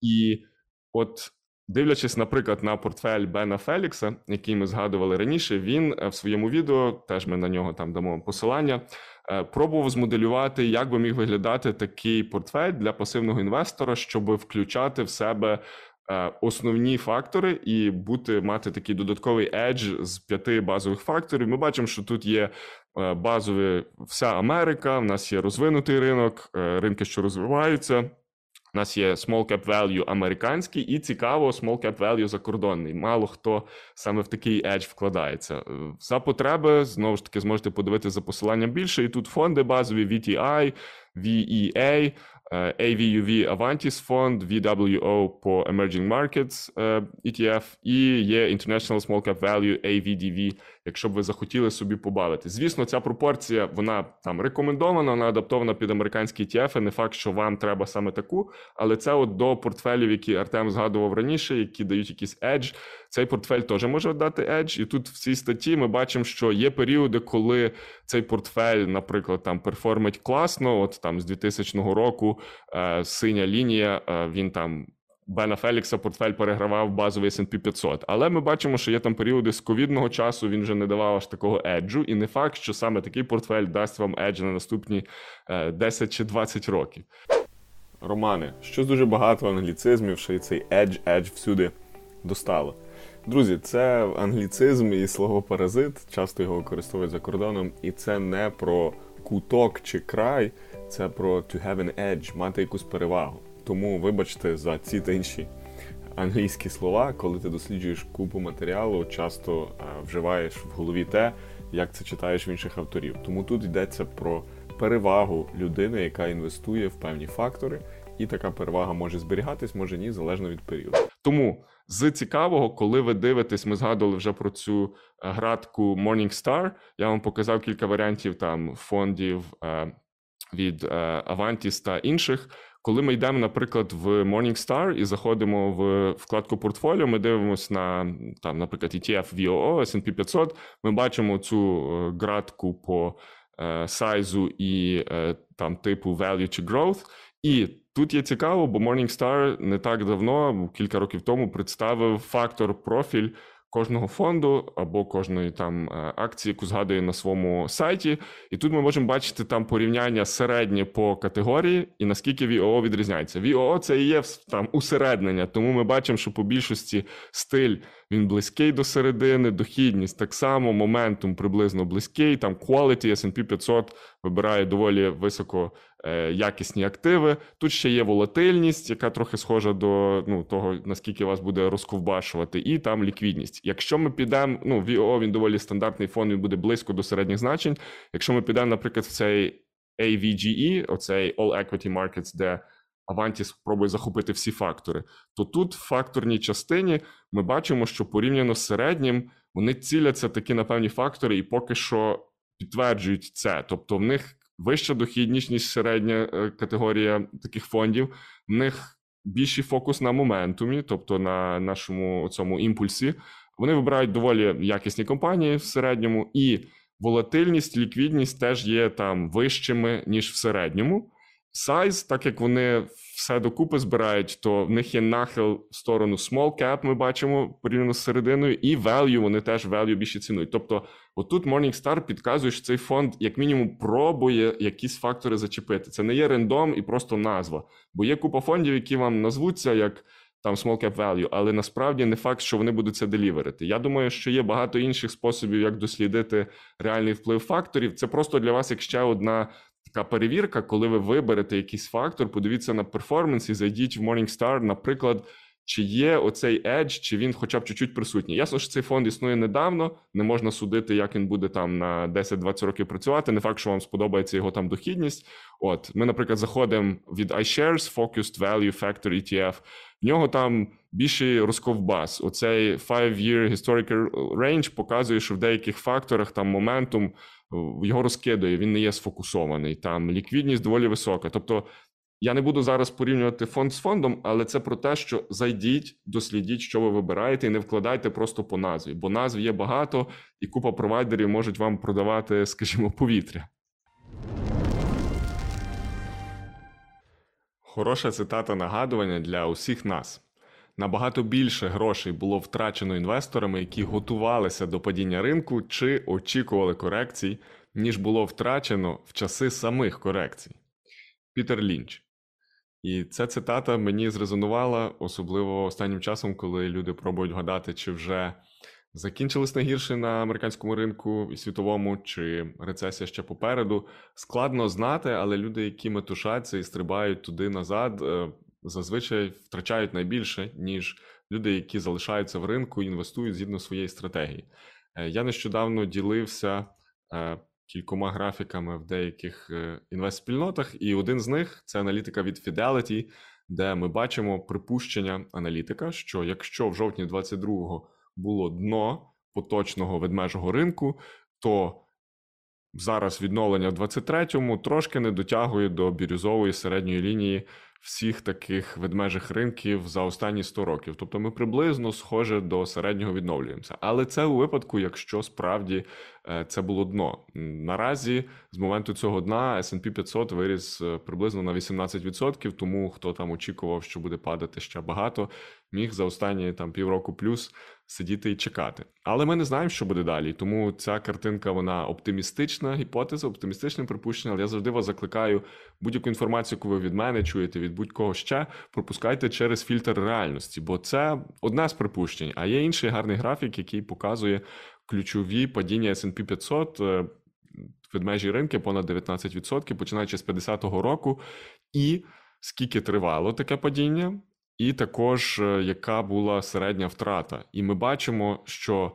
і от. Дивлячись, наприклад, на портфель Бена Фелікса, який ми згадували раніше, він е, в своєму відео теж ми на нього там дамо посилання. Е, пробував змоделювати, як би міг виглядати такий портфель для пасивного інвестора, щоб включати в себе е, основні фактори і бути мати такий додатковий едж з п'яти базових факторів. Ми бачимо, що тут є е, базові вся Америка. В нас є розвинутий ринок, ринки, що розвиваються. У нас є small cap value американський, і цікаво, small cap value закордонний. Мало хто саме в такий edge вкладається. Е, за потреби знову ж таки зможете подивитися за посиланням більше. І тут фонди базові VTI, VEA, AVUV Avantis фонд, VWO по Emerging Markets ETF і є International Small Cap Value AVDV, якщо б ви захотіли собі побавити. Звісно, ця пропорція вона там рекомендована, вона адаптована під американські ETF, Не факт, що вам треба саме таку, але це от до портфелів, які Артем згадував раніше, які дають якийсь edge, Цей портфель теж може дати edge. І тут в цій статті ми бачимо, що є періоди, коли цей портфель, наприклад, там перформить класно. От там з 2000 року е, синя лінія, е, він там. Бена Фелікса портфель перегравав базовий S&P 500. Але ми бачимо, що є там періоди з ковідного часу, він вже не давав аж такого еджу, і не факт, що саме такий портфель дасть вам едж на наступні 10 чи 20 років. Романе, щось дуже багато англіцизмів, що і цей едж, едж всюди достало. Друзі, це англіцизм і слово паразит. Часто його використовують за кордоном, і це не про куток чи край, це про to have an edge, мати якусь перевагу. Тому вибачте за ці та інші англійські слова, коли ти досліджуєш купу матеріалу, часто а, вживаєш в голові те, як це читаєш в інших авторів. Тому тут йдеться про перевагу людини, яка інвестує в певні фактори, і така перевага може зберігатись, може ні, залежно від періоду. Тому з цікавого, коли ви дивитесь, ми згадували вже про цю е, градку Morningstar, Я вам показав кілька варіантів там фондів е, від е, Avantis та інших. Коли ми йдемо, наприклад, в Morningstar і заходимо в вкладку портфоліо, ми дивимося на там, наприклад, ETF VOO, S&P 500, Ми бачимо цю градку по сайзу і там типу value чи growth, і Тут є цікаво, бо Morningstar не так давно, кілька років тому, представив фактор профіль кожного фонду або кожної там е, акції, яку згадує на своєму сайті. І тут ми можемо бачити там порівняння середнє по категорії і наскільки ВІО відрізняється. ВІО – це і є там усереднення, тому ми бачимо, що по більшості стиль він близький до середини, дохідність так само, моментум приблизно близький. Там quality, S&P 500 вибирає доволі високо е, якісні активи. Тут ще є волатильність, яка трохи схожа до ну, того, наскільки вас буде розковбашувати, і там ліквідність. Якщо ми підемо, ну VOO, він доволі стандартний фонд, він буде близько до середніх значень. Якщо ми підемо, наприклад, в цей AVGE, оцей All Equity Markets, де Avanti спробує захопити всі фактори, то тут в факторній частині ми бачимо, що порівняно з середнім вони ціляться такі на певні фактори, і поки що підтверджують це. Тобто, в них вища дохідність, середня е, категорія таких фондів, в них більший фокус на моментумі, тобто на нашому цьому імпульсі. Вони вибирають доволі якісні компанії в середньому, і волатильність, ліквідність теж є там вищими ніж в середньому. Сайз, так як вони все докупи збирають, то в них є нахил в сторону small cap, ми бачимо порівняно з серединою, і value, вони теж value більше цінують. Тобто, отут Morningstar підказує, що цей фонд, як мінімум, пробує якісь фактори зачепити. Це не є рендом і просто назва. Бо є купа фондів, які вам назвуться як там small cap value, але насправді не факт, що вони будуть це деліверити. Я думаю, що є багато інших способів, як дослідити реальний вплив факторів. Це просто для вас як ще одна така перевірка, коли ви виберете якийсь фактор, подивіться на перформанс і зайдіть в Morningstar, наприклад. Чи є оцей edge, чи він хоча б чуть-чуть присутній? Ясно, що цей фонд існує недавно, не можна судити, як він буде там на 10-20 років працювати. Не факт, що вам сподобається його там дохідність. От ми, наприклад, заходимо від iShares Focused Value Factor ETF, В нього там більший розковбас. Оцей 5-year historical range показує, що в деяких факторах там моментум його розкидує, він не є сфокусований. Там ліквідність доволі висока. Тобто я не буду зараз порівнювати фонд з фондом, але це про те, що зайдіть, дослідіть, що ви вибираєте, і не вкладайте просто по назві, бо назв є багато, і купа провайдерів можуть вам продавати, скажімо, повітря. Хороша цитата нагадування для усіх нас. Набагато більше грошей було втрачено інвесторами, які готувалися до падіння ринку чи очікували корекцій, ніж було втрачено в часи самих корекцій. Пітер Лінч. І ця цитата мені зрезонувала, особливо останнім часом, коли люди пробують гадати, чи вже закінчились найгірше на американському ринку і світовому, чи рецесія ще попереду. Складно знати, але люди, які метушаться і стрибають туди назад, е, зазвичай втрачають найбільше, ніж люди, які залишаються в ринку і інвестують згідно своєї стратегії. Е, я нещодавно ділився е, кількома графіками в деяких е, інвестспільнотах, і один з них це аналітика від Fidelity, де ми бачимо припущення аналітика, що якщо в жовтні 22-го було дно поточного ведмежого ринку, то зараз відновлення в 23-му трошки не дотягує до бірюзової середньої лінії всіх таких ведмежих ринків за останні 100 років. Тобто ми приблизно схоже до середнього відновлюємося. Але це у випадку, якщо справді е, це було дно. Наразі з моменту цього дна S&P 500 виріс е, приблизно на 18%, тому хто там очікував, що буде падати ще багато, міг за останні там півроку плюс сидіти і чекати. Але ми не знаємо, що буде далі. Тому ця картинка вона оптимістична гіпотеза, оптимістичне припущення. Але я завжди вас закликаю будь-яку інформацію, яку ви від мене чуєте, від будь-кого ще пропускайте через фільтр реальності, бо це одне з припущень. А є інший гарний графік, який показує ключові падіння S&P 500, е, ведмежі ринки понад 19%, починаючи з 50-го року, і скільки тривало таке падіння, і також е, яка була середня втрата. І ми бачимо, що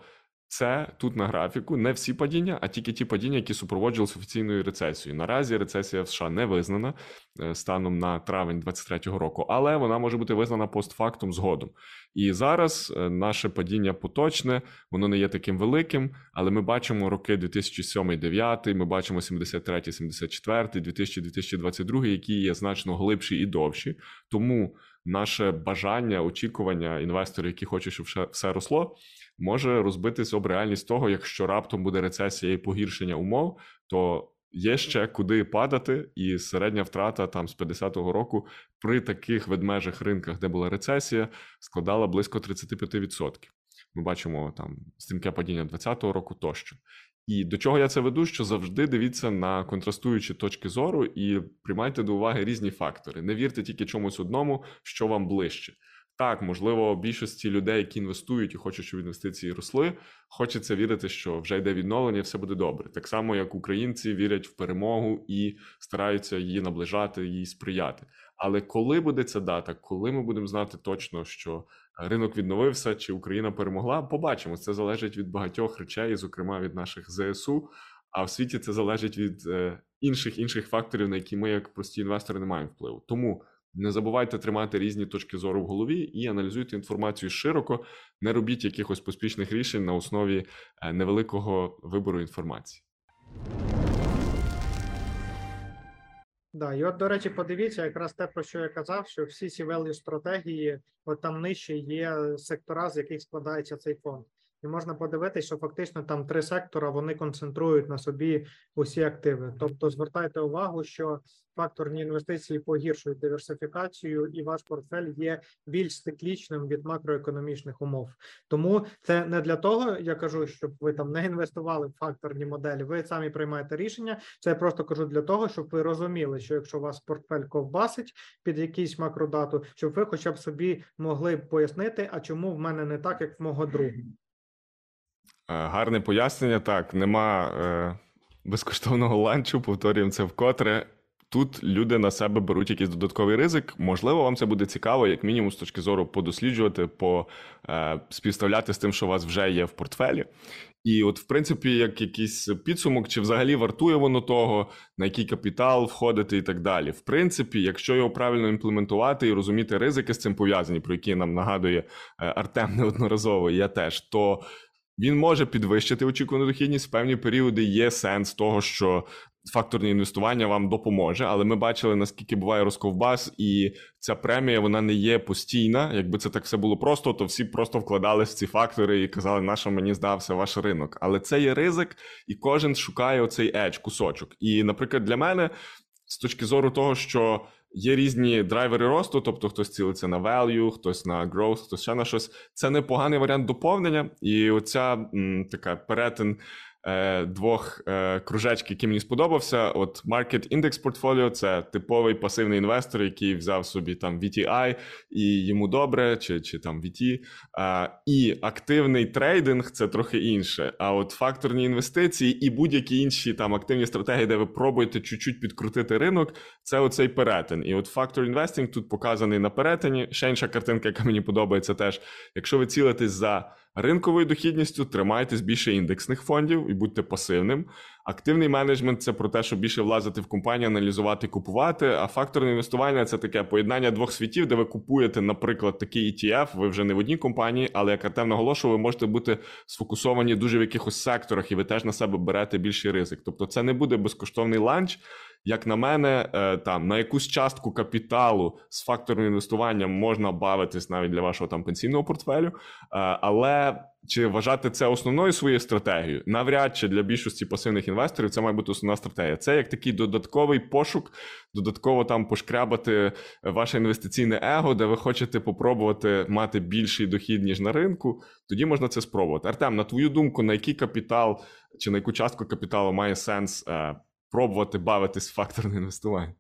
це тут на графіку не всі падіння, а тільки ті падіння, які супроводжувалися офіційною рецесією. Наразі рецесія в США не визнана е, станом на травень 23-го року, але вона може бути визнана постфактум згодом. І зараз е, наше падіння поточне, воно не є таким великим, але ми бачимо роки 2007-2009, ми бачимо 73-74, 2000-2022, які є значно глибші і довші. Тому наше бажання, очікування інвесторів, які хочуть, щоб все- росло, може розбитися об реальність того, якщо раптом буде рецесія і погіршення умов, то є ще куди падати, і середня втрата там з 50-го року при таких ведмежих ринках, де була рецесія, складала близько 35%. Ми бачимо там стрімке падіння 20-го року тощо. І до чого я це веду? Що завжди дивіться на контрастуючі точки зору і приймайте до уваги різні фактори. Не вірте тільки чомусь одному, що вам ближче. Так, можливо, більшості людей, які інвестують і хочуть, щоб інвестиції росли, хочеться вірити, що вже йде відновлення, все буде добре. Так само, як українці вірять в перемогу і стараються її наближати, їй сприяти. Але коли буде ця дата, коли ми будемо знати точно, що ринок відновився чи Україна перемогла, побачимо. Це залежить від багатьох речей, зокрема від наших ЗСУ. А в світі це залежить від е, інших інших факторів, на які ми, як прості інвестори, не маємо впливу. Тому не забувайте тримати різні точки зору в голові і аналізуйте інформацію широко. Не робіть якихось поспішних рішень на основі е, невеликого вибору інформації. Да, і от, до речі, подивіться, якраз те, про що я казав, що всі ці value стратегії, от там нижче є сектора, з яких складається цей фонд. І можна подивитися, що фактично там три сектора вони концентрують на собі усі активи. Тобто звертайте увагу, що факторні інвестиції погіршують диверсифікацію, і ваш портфель є більш циклічним від макроекономічних умов. Тому це не для того, я кажу, щоб ви там не інвестували в факторні моделі. Ви самі приймаєте рішення. Це я просто кажу для того, щоб ви розуміли, що якщо вас портфель ковбасить під якийсь макродату, щоб ви хоча б собі могли пояснити, а чому в мене не так, як в мого друга. Е, Гарне пояснення. Так, нема е, безкоштовного ланчу, повторюємо це вкотре. Тут люди на себе беруть якийсь додатковий ризик. Можливо, вам це буде цікаво, як мінімум, з точки зору подосліджувати, по е, співставляти з тим, що у вас вже є в портфелі. І, от, в принципі, як якийсь підсумок, чи взагалі вартує воно того, на який капітал входити і так далі. В принципі, якщо його правильно імплементувати і розуміти ризики з цим пов'язані, про які нам нагадує е, Артем неодноразово, і я теж, то він може підвищити очікувану дохідність. В певні періоди є сенс того, що факторне інвестування вам допоможе. Але ми бачили, наскільки буває розковбас, і ця премія вона не є постійна. Якби це так все було просто, то всі просто вкладали в ці фактори і казали, на що мені здався ваш ринок. Але це є ризик, і кожен шукає оцей едж, кусочок. І, наприклад, для мене з точки зору того, що є різні драйвери росту, тобто хтось цілиться на value, хтось на growth, хтось ще на щось. Це непоганий варіант доповнення, і оця м, така перетин. Е, Двох е, кружечків, які мені сподобався. От Market Index Portfolio – це типовий пасивний інвестор, який взяв собі там VTI, і йому добре, чи, чи там VT. А, і активний трейдинг це трохи інше. А от факторні інвестиції і будь-які інші там активні стратегії, де ви пробуєте чуть-чуть підкрутити ринок, це оцей перетин. І от Factor Investing тут показаний на перетині. Ще інша картинка, яка мені подобається, теж якщо ви цілитесь за ринковою дохідністю, тримайтесь більше індексних фондів і будьте пасивним. Активний менеджмент це про те, щоб більше влазити в компанію, аналізувати, купувати. А факторне інвестування це таке поєднання двох світів, де ви купуєте, наприклад, такий ETF, ви вже не в одній компанії, але як Артем наголошував, ви можете бути сфокусовані дуже в якихось секторах, і ви теж на себе берете більший ризик. Тобто, це не буде безкоштовний ланч. Як на мене, е, там на якусь частку капіталу з факторним інвестуванням можна бавитись навіть для вашого там пенсійного портфелю, е, але чи вважати це основною своєю стратегією? Навряд чи для більшості пасивних інвесторів це має бути основна стратегія. Це як такий додатковий пошук, додатково там пошкрябати ваше інвестиційне его, де ви хочете попробувати мати більший дохід ніж на ринку. Тоді можна це спробувати. Артем, на твою думку, на який капітал чи на яку частку капіталу має сенс е, пробувати бавитись факторне інвестування?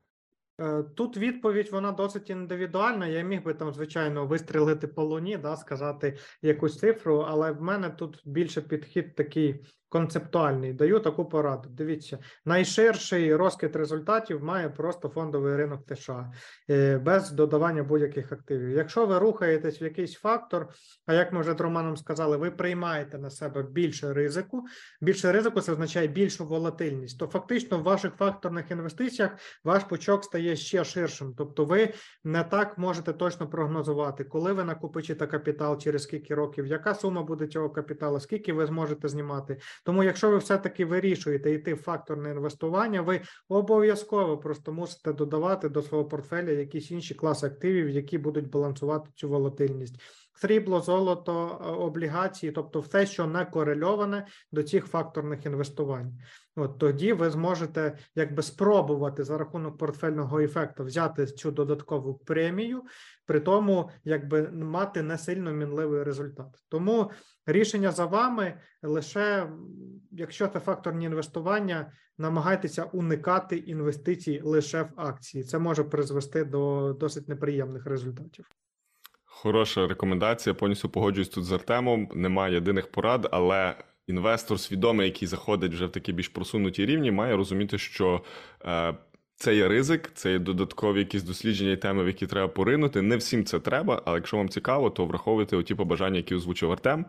Е, Тут відповідь вона досить індивідуальна. Я міг би там, звичайно, вистрілити по луні, да, сказати якусь цифру, але в мене тут більше підхід такий концептуальний. Даю таку пораду. Дивіться, найширший розкид результатів має просто фондовий ринок США е, без додавання будь-яких активів. Якщо ви рухаєтесь в якийсь фактор, а як ми вже з Романом сказали, ви приймаєте на себе більше ризику. Більше ризику це означає більшу волатильність. То фактично в ваших факторних інвестиціях ваш пучок стає ще ширшим. Тобто, ви не так можете точно прогнозувати, коли ви накопичите капітал, через скільки років, яка сума буде цього капіталу, скільки ви зможете знімати. Тому, якщо ви все-таки вирішуєте йти в факторне інвестування, ви обов'язково просто мусите додавати до свого портфеля якісь інші класи активів, які будуть балансувати цю волатильність. Срібло, золото, е, облігації, тобто все, що не корельоване до цих факторних інвестувань. От тоді ви зможете якби спробувати за рахунок портфельного ефекту взяти цю додаткову премію, при тому якби мати не сильно мінливий результат. Тому рішення за вами лише якщо це факторні інвестування, намагайтеся уникати інвестицій лише в акції. Це може призвести до досить неприємних результатів. Хороша рекомендація. Повністю погоджуюсь тут з Артемом. Немає єдиних порад, але інвестор свідомий, який заходить вже в такі більш просунуті рівні, має розуміти, що е, це є ризик, це є додаткові якісь дослідження і теми, в які треба поринути. Не всім це треба, але якщо вам цікаво, то враховуйте оті побажання, які озвучив Артем.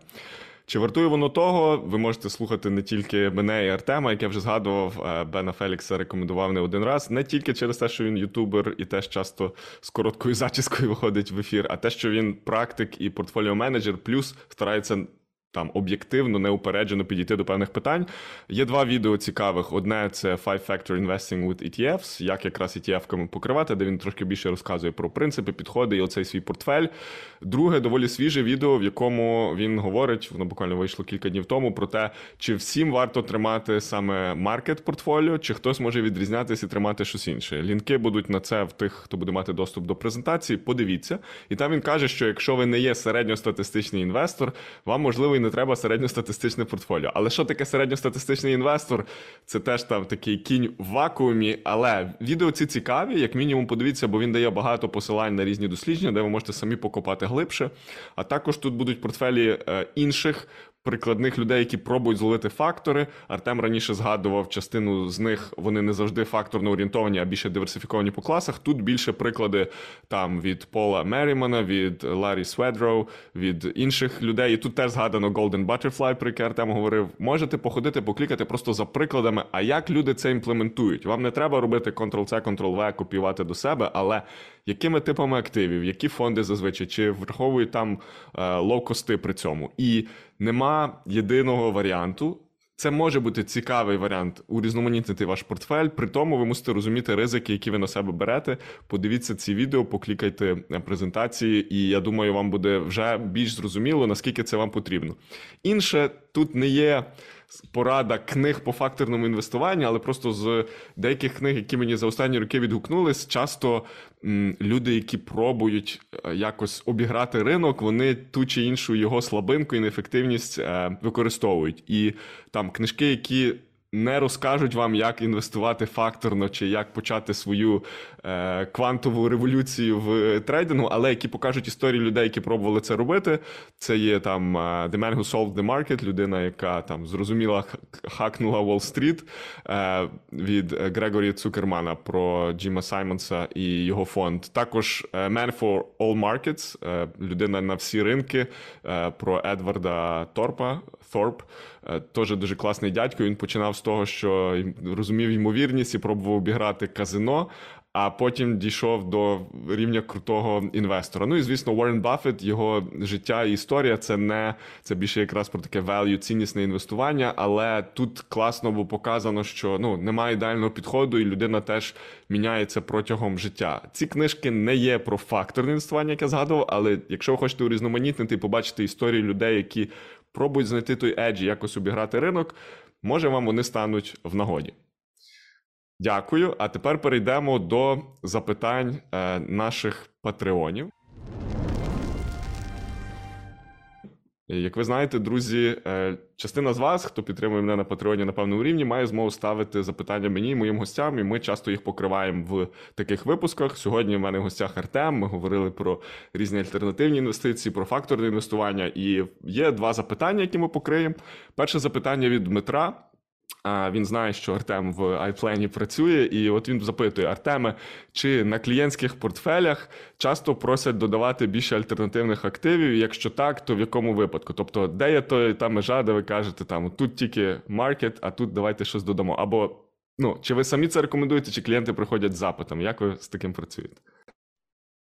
Чи вартує воно того? Ви можете слухати не тільки мене і Артема, як я вже згадував, е, Бена Фелікса рекомендував не один раз, не тільки через те, що він ютубер і теж часто з короткою зачіскою виходить в ефір, а те, що він практик і портфоліо менеджер, плюс старається там об'єктивно, неупереджено підійти до певних питань. Є два відео цікавих. Одне це Five Factor Investing with ETFs, як якраз ETF-ками покривати, де він трошки більше розказує про принципи, підходи і оцей свій портфель. Друге, доволі свіже відео, в якому він говорить, воно буквально вийшло кілька днів тому, про те, чи всім варто тримати саме маркет портфоліо, чи хтось може відрізнятися і тримати щось інше. Лінки будуть на це в тих, хто буде мати доступ до презентації. Подивіться. І там він каже, що якщо ви не є середньостатистичний інвестор, вам можливо не треба середньостатистичне портфоліо. Але що таке середньостатистичний інвестор? Це теж там такий кінь в вакуумі. Але відео ці цікаві, як мінімум, подивіться, бо він дає багато посилань на різні дослідження, де ви можете самі покопати глибше. А також тут будуть портфелі е, інших прикладних людей, які пробують зловити фактори. Артем раніше згадував частину з них. Вони не завжди факторно орієнтовані, а більше диверсифіковані по класах. Тут більше приклади там від Пола Мерімана, від Ларі Сведроу, від інших людей. І тут теж згадано Golden Butterfly, про яке Артем говорив. Можете походити, поклікати просто за прикладами. А як люди це імплементують? Вам не треба робити Ctrl-C, Ctrl-V, копіювати до себе, але якими типами активів, які фонди зазвичай, чи враховують там е, лоу-кости при цьому? І нема єдиного варіанту. Це може бути цікавий варіант урізноманітнити ваш портфель. При тому ви мусите розуміти ризики, які ви на себе берете. Подивіться ці відео, поклікайте презентації, і я думаю, вам буде вже більш зрозуміло, наскільки це вам потрібно. Інше тут не є порада книг по факторному інвестуванню, але просто з деяких книг, які мені за останні роки відгукнулись, часто м, люди, які пробують е, якось обіграти ринок, вони ту чи іншу його слабинку і неефективність е, використовують. І там книжки, які не розкажуть вам, як інвестувати факторно чи як почати свою е, квантову революцію в трейдингу, але які покажуть історії людей, які пробували це робити. Це є там е, The Man Who Solved the Market, людина, яка там зрозуміла хакнула Уолл-стріт е, від Грегорі Цукермана про Джима Саймонса і його фонд. Також е, Man for All Markets, е, людина на всі ринки е, про Едварда Торпа. Thorpe, е, теж дуже класний дядько. Він починав з того, що розумів ймовірність і пробував обіграти казино. а потім дійшов до рівня крутого інвестора. Ну і звісно, Уоррен Баффет, його життя і історія це не це більше якраз про таке value, ціннісне інвестування. Але тут класно було показано, що ну немає ідеального підходу, і людина теж міняється протягом життя. Ці книжки не є про факторне інвестування, як я згадував, але якщо ви хочете урізноманітнити і побачити історії людей, які пробують знайти той еджі, якось обіграти ринок, може вам вони стануть в нагоді. Дякую. А тепер перейдемо до запитань е, наших патреонів. Як ви знаєте, друзі, е, частина з вас, хто підтримує мене на Патреоні на певному рівні, має змогу ставити запитання мені і моїм гостям, і ми часто їх покриваємо в таких випусках. Сьогодні в мене в гостях Артем. Ми говорили про різні альтернативні інвестиції, про факторне інвестування. І є два запитання, які ми покриємо. Перше запитання від Дмитра. А він знає, що Артем в iPlan працює, і от він запитує Артеме, чи на клієнтських портфелях часто просять додавати більше альтернативних активів? Якщо так, то в якому випадку? Тобто, де є то та межа, де ви кажете, там тут тільки маркет, а тут давайте щось додамо. Або ну чи ви самі це рекомендуєте, чи клієнти приходять з запитом? Як ви з таким працюєте?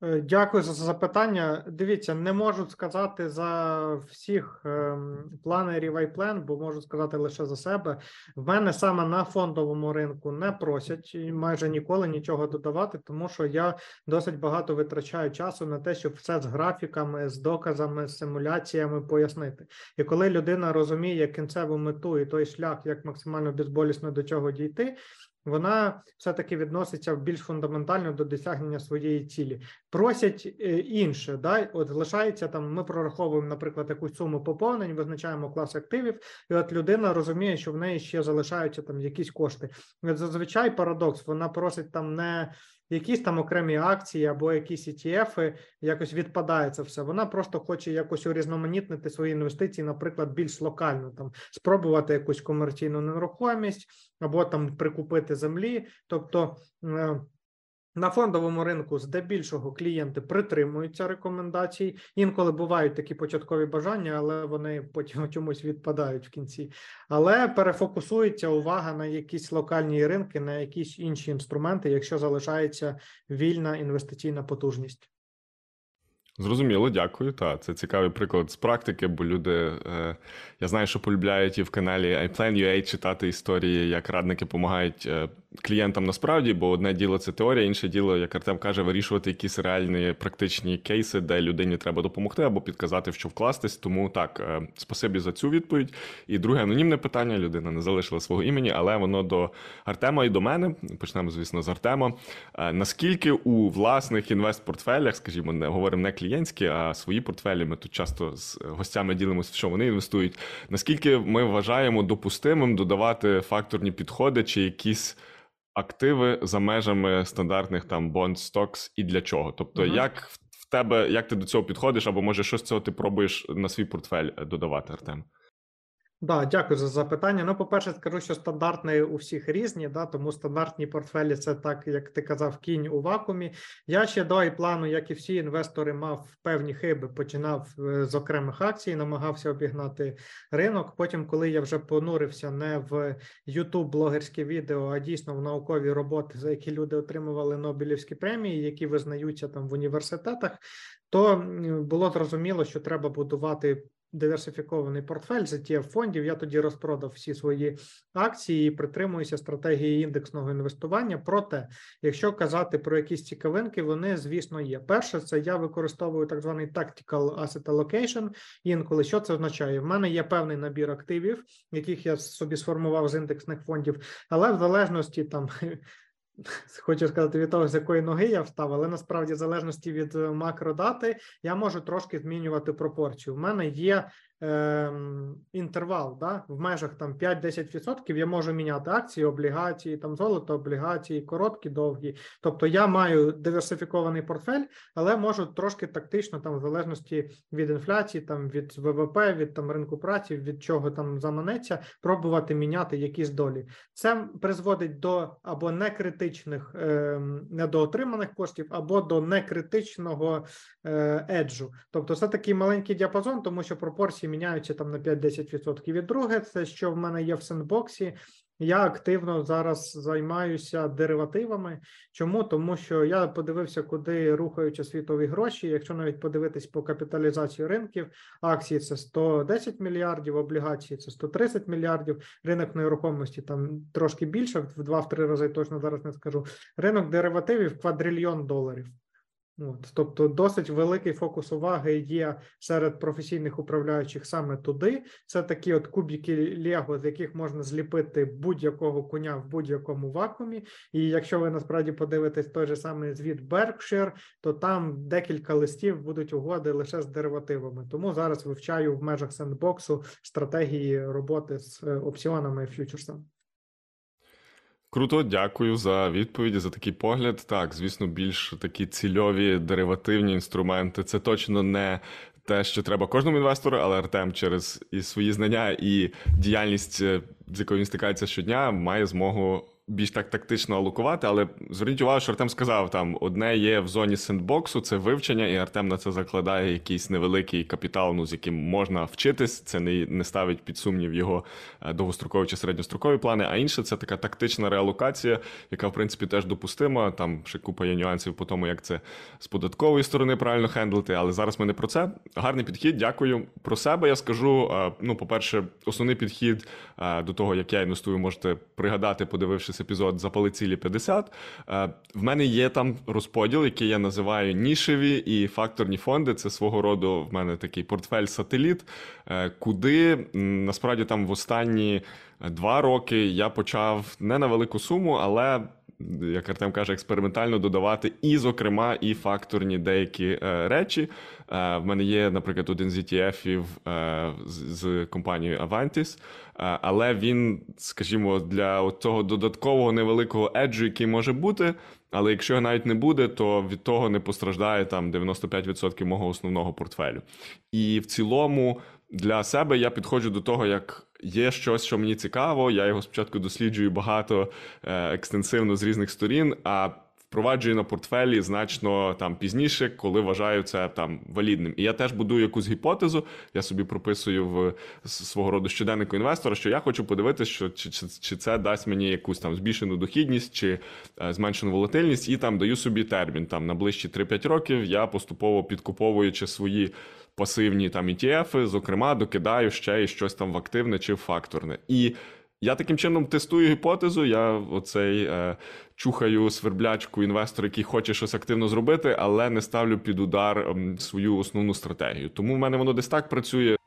Е, Дякую за запитання. Дивіться, не можу сказати за всіх ем, планерів iPlan, бо можу сказати лише за себе. В мене саме на фондовому ринку не просять майже ніколи нічого додавати, тому що я досить багато витрачаю часу на те, щоб все з графіками, з доказами, з симуляціями пояснити. І коли людина розуміє кінцеву мету і той шлях, як максимально безболісно до цього дійти. Вона все-таки відноситься більш фундаментально до досягнення своєї цілі. Просять е, інше, да? от залишається там. Ми прораховуємо, наприклад, якусь суму поповнень, визначаємо клас активів, і от людина розуміє, що в неї ще залишаються там якісь кошти. От зазвичай парадокс. Вона просить там не якісь там окремі акції або якісь ETF, якось відпадає це все. Вона просто хоче якось урізноманітнити свої інвестиції, наприклад, більш локально там спробувати якусь комерційну нерухомість або там прикупити землі. Тобто е, на фондовому ринку здебільшого клієнти притримуються рекомендацій. Інколи бувають такі початкові бажання, але вони потім чомусь відпадають в кінці. Але перефокусується увага на якісь локальні ринки, на якісь інші інструменти, якщо залишається вільна інвестиційна потужність. Зрозуміло, дякую. Та це цікавий приклад з практики, бо люди е, я знаю, що полюбляють і в каналі iPlan.ua читати історії, як радники допомагають е, клієнтам насправді, бо одне діло це теорія, інше діло, як Артем каже, вирішувати якісь реальні практичні кейси, де людині треба допомогти або підказати, в що вкластись. Тому так, е, спасибі за цю відповідь. І друге анонімне питання: людина не залишила свого імені, але воно до Артема і до мене. Почнемо, звісно, з Артема. Е, наскільки у власних інвестпортфелях, скажімо, не говоримо не клієнтські, а свої портфелі. Ми тут часто з гостями ділимося, в що вони інвестують. Наскільки ми вважаємо допустимим додавати факторні підходи чи якісь активи за межами стандартних там bond stocks і для чого? Тобто, Мгм. як в тебе як ти до цього підходиш, або може щось цього ти пробуєш на свій портфель е, додавати, Артем? Да, дякую за запитання. Ну, по-перше, скажу, що стандартні у всіх різні, да, тому стандартні портфелі це так, як ти казав, кінь у вакуумі. Я ще до плану, як і всі інвестори, мав певні хиби, починав е, з окремих акцій, намагався обігнати ринок. Потім, коли я вже понурився не в youtube блогерське відео, а дійсно в наукові роботи, за які люди отримували Нобелівські премії, які визнаються там в університетах, то було зрозуміло, що треба будувати диверсифікований портфель з ETF фондів. Я тоді розпродав всі свої акції і притримуюся стратегії індексного інвестування. Проте, якщо казати про якісь цікавинки, вони звісно є. Перше, це я використовую так званий tactical asset allocation. Інколи що це означає? В мене є певний набір активів, яких я собі сформував з індексних фондів, але в залежності там. Хочу сказати від того, з якої ноги я встав, але насправді, в залежності від е, макродати, я можу трошки змінювати пропорцію. У мене є е, інтервал, да? в межах там 5-10% я можу міняти акції, облігації, там золото, облігації, короткі, довгі. Тобто я маю диверсифікований портфель, але можу трошки тактично, там, в залежності від інфляції, там від ВВП, від там ринку праці, від чого там заманеться, пробувати міняти якісь долі. Це призводить до або некритичних е, недоотриманих коштів, або до некритичного е, еджу. Тобто, це такий маленький діапазон, тому що пропорції міняються там на 5-10%. І друге, це що в мене є в сендбоксі. Я активно зараз займаюся деривативами. Чому? Тому що я подивився, куди рухаються світові гроші. Якщо навіть подивитись по капіталізації ринків, акції це 110 мільярдів, облігації це 130 мільярдів. Ринок нерухомості там трошки більше, в 2-3 рази точно зараз не скажу. Ринок деривативів квадрильйон доларів. От, тобто досить великий фокус уваги є серед професійних управляючих саме туди. Це такі от кубики Лего, з яких можна зліпити будь-якого коня в будь-якому вакуумі. І якщо ви насправді подивитесь той же самий звіт Berkshire, то там декілька листів будуть угоди лише з деривативами. Тому зараз вивчаю в межах сендбоксу стратегії роботи з е, опціонами і фьючерсами. Круто, дякую за відповіді, за такий погляд. Так, звісно, більш такі цільові деривативні інструменти. Це точно не те, що треба кожному інвестору, але Артем через і свої знання і діяльність, е, з якою він стикається щодня, має змогу більш так тактично алокувати, але зверніть увагу, що Артем сказав, там одне є в зоні сендбоксу, це вивчення, і Артем на це закладає якийсь невеликий капітал, ну з яким можна вчитись. Це не не ставить під сумнів його е, довгострокові чи середньострокові плани. А інше це така тактична реалокація, яка в принципі теж допустима. Там ще купа є нюансів по тому, як це з податкової сторони правильно хендлити. Але зараз ми не про це. Гарний підхід. Дякую. Про себе я скажу. Е, ну, по-перше, основний підхід е, до того, як я інвестую, можете пригадати, подивившись епізод Запали цілі 50. Е, в мене є там розподіл, який я називаю нішеві і факторні фонди. Це свого роду в мене такий портфель-сателіт, е, куди насправді там в останні два роки я почав не на велику суму, але. Як Артем каже, експериментально додавати і, зокрема, і факторні деякі е, речі. Е, в мене є, наприклад, один з ETF е, з, компанією Avantis, е, але він, скажімо, для цього додаткового невеликого еджу, який може бути. Але якщо його навіть не буде, то від того не постраждає там 95% мого основного портфелю. І в цілому для себе я підходжу до того, як є щось, що мені цікаво. Я його спочатку досліджую багато екстенсивно з різних сторін. а впроваджую на портфелі значно там пізніше, коли вважаю це там валідним. І я теж будую якусь гіпотезу. Я собі прописую в свого роду щоденнику інвестора, що я хочу подивитися, що чи, чи, чи це дасть мені якусь там збільшену дохідність чи е, зменшену волатильність, і там даю собі термін. Там на ближчі 3-5 років я поступово підкуповуючи свої. Пасивні там ETF, зокрема, докидаю ще і щось там в активне чи в факторне. І я таким чином тестую гіпотезу. Я оцей е, чухаю сверблячку інвестора, який хоче щось активно зробити, але не ставлю під удар е, свою основну стратегію. Тому в мене воно десь так працює.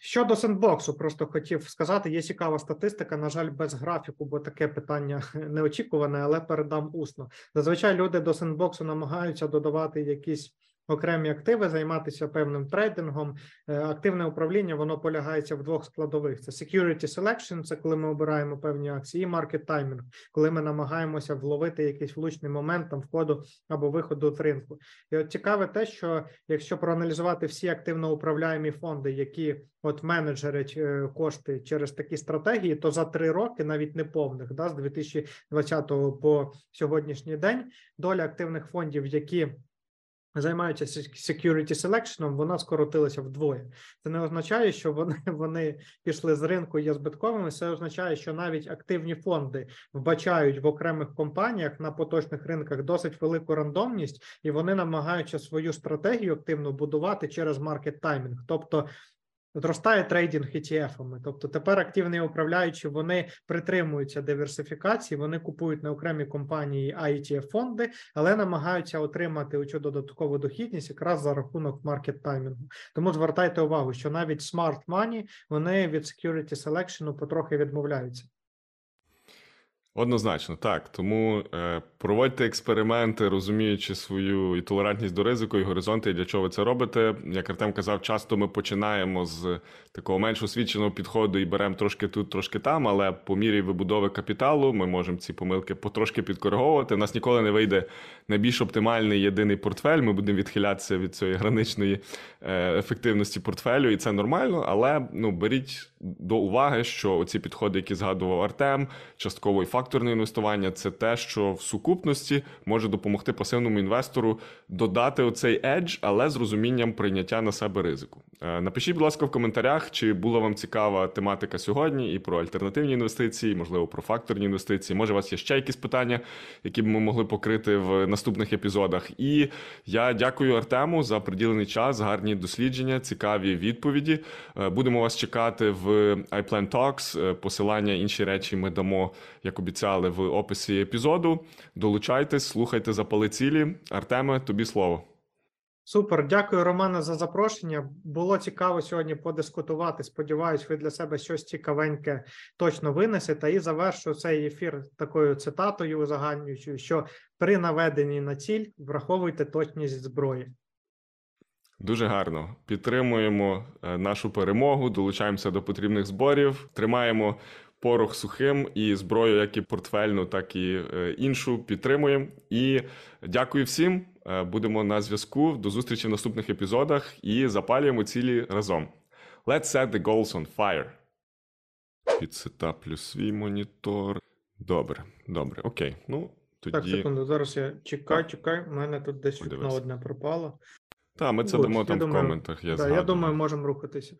Щодо сендбоксу, просто хотів сказати, є цікава статистика. На жаль, без графіку, бо таке питання неочікуване, але передам усно. Зазвичай люди до сендбоксу намагаються додавати якісь окремі активи, займатися певним трейдингом. Е, активне управління воно полягається в двох складових: це security selection, це коли ми обираємо певні акції, і market timing, коли ми намагаємося вловити якийсь влучний момент там входу або виходу з ринку. І от цікаве те, що якщо проаналізувати всі активно управляємі фонди, які от менеджерять е, кошти через такі стратегії, то за три роки, навіть не повних, да, з 2020 по сьогоднішній день, доля активних фондів, які займаються security selection, вона скоротилася вдвоє. Це не означає, що вони вони пішли з ринку є збитковими. Це означає, що навіть активні фонди вбачають в окремих компаніях на поточних ринках досить велику рандомність, і вони намагаються свою стратегію активно будувати через маркет таймінг. Тобто Зростає трейдинг ETF-ами. Тобто тепер активні управляючі вони притримуються диверсифікації, вони купують на окремі компанії IETF фонди, але намагаються отримати цю додаткову дохідність якраз за рахунок маркет таймінгу. Тому звертайте увагу, що навіть smart money, вони від security selection потрохи відмовляються. Однозначно, так. Тому е, проводьте експерименти, розуміючи свою і толерантність до ризику, і горизонти, і для чого ви це робите. Як Артем казав, часто ми починаємо з такого менш освіченого підходу і беремо трошки тут, трошки там, але по мірі вибудови капіталу ми можемо ці помилки потрошки підкориговувати. У нас ніколи не вийде найбільш оптимальний єдиний портфель. Ми будемо відхилятися від цієї граничної е, ефективності портфелю, і це нормально. Але ну беріть до уваги, що оці підходи, які згадував Артем, частково і факторне інвестування, це те, що в сукупності може допомогти пасивному інвестору додати оцей едж, але з розумінням прийняття на себе ризику. Е, Напишіть, будь ласка, в коментарях, чи була вам цікава тематика сьогодні і про альтернативні інвестиції, можливо, про факторні інвестиції. Може, у вас є ще якісь питання, які б ми могли покрити в наступних епізодах. І я дякую Артему за приділений час, гарні дослідження, цікаві відповіді. Е, Будемо вас чекати в iPlan Talks. Е, Посилання інші речі ми дамо, як обіцяли, в описі епізоду. Долучайтесь, слухайте запали цілі. Артеме, тобі слово. Супер, дякую, Романе, за запрошення. Було цікаво сьогодні подискутувати. Сподіваюсь, ви для себе щось цікавеньке точно винесете. І завершу цей ефір такою цитатою узагальнюючою, що при наведенні на ціль враховуйте точність зброї. Дуже гарно. Підтримуємо е, нашу перемогу, долучаємося до потрібних зборів, тримаємо порох сухим і зброю, як і портфельну, так і е, іншу. Підтримуємо. І дякую всім. Е, Будемо на зв'язку. До зустрічі в наступних епізодах і запалюємо цілі разом. Let's set the goals on fire. Підсетаплю свій монітор. Добре, добре, окей. Ну, тоді. Так, секунду, зараз я чекаю, Так. чекаю. У мене тут десь вікно одне пропало. Та, ми це дамо там думаю, в коментах. Я, да, я згадую. думаю, можемо рухатися.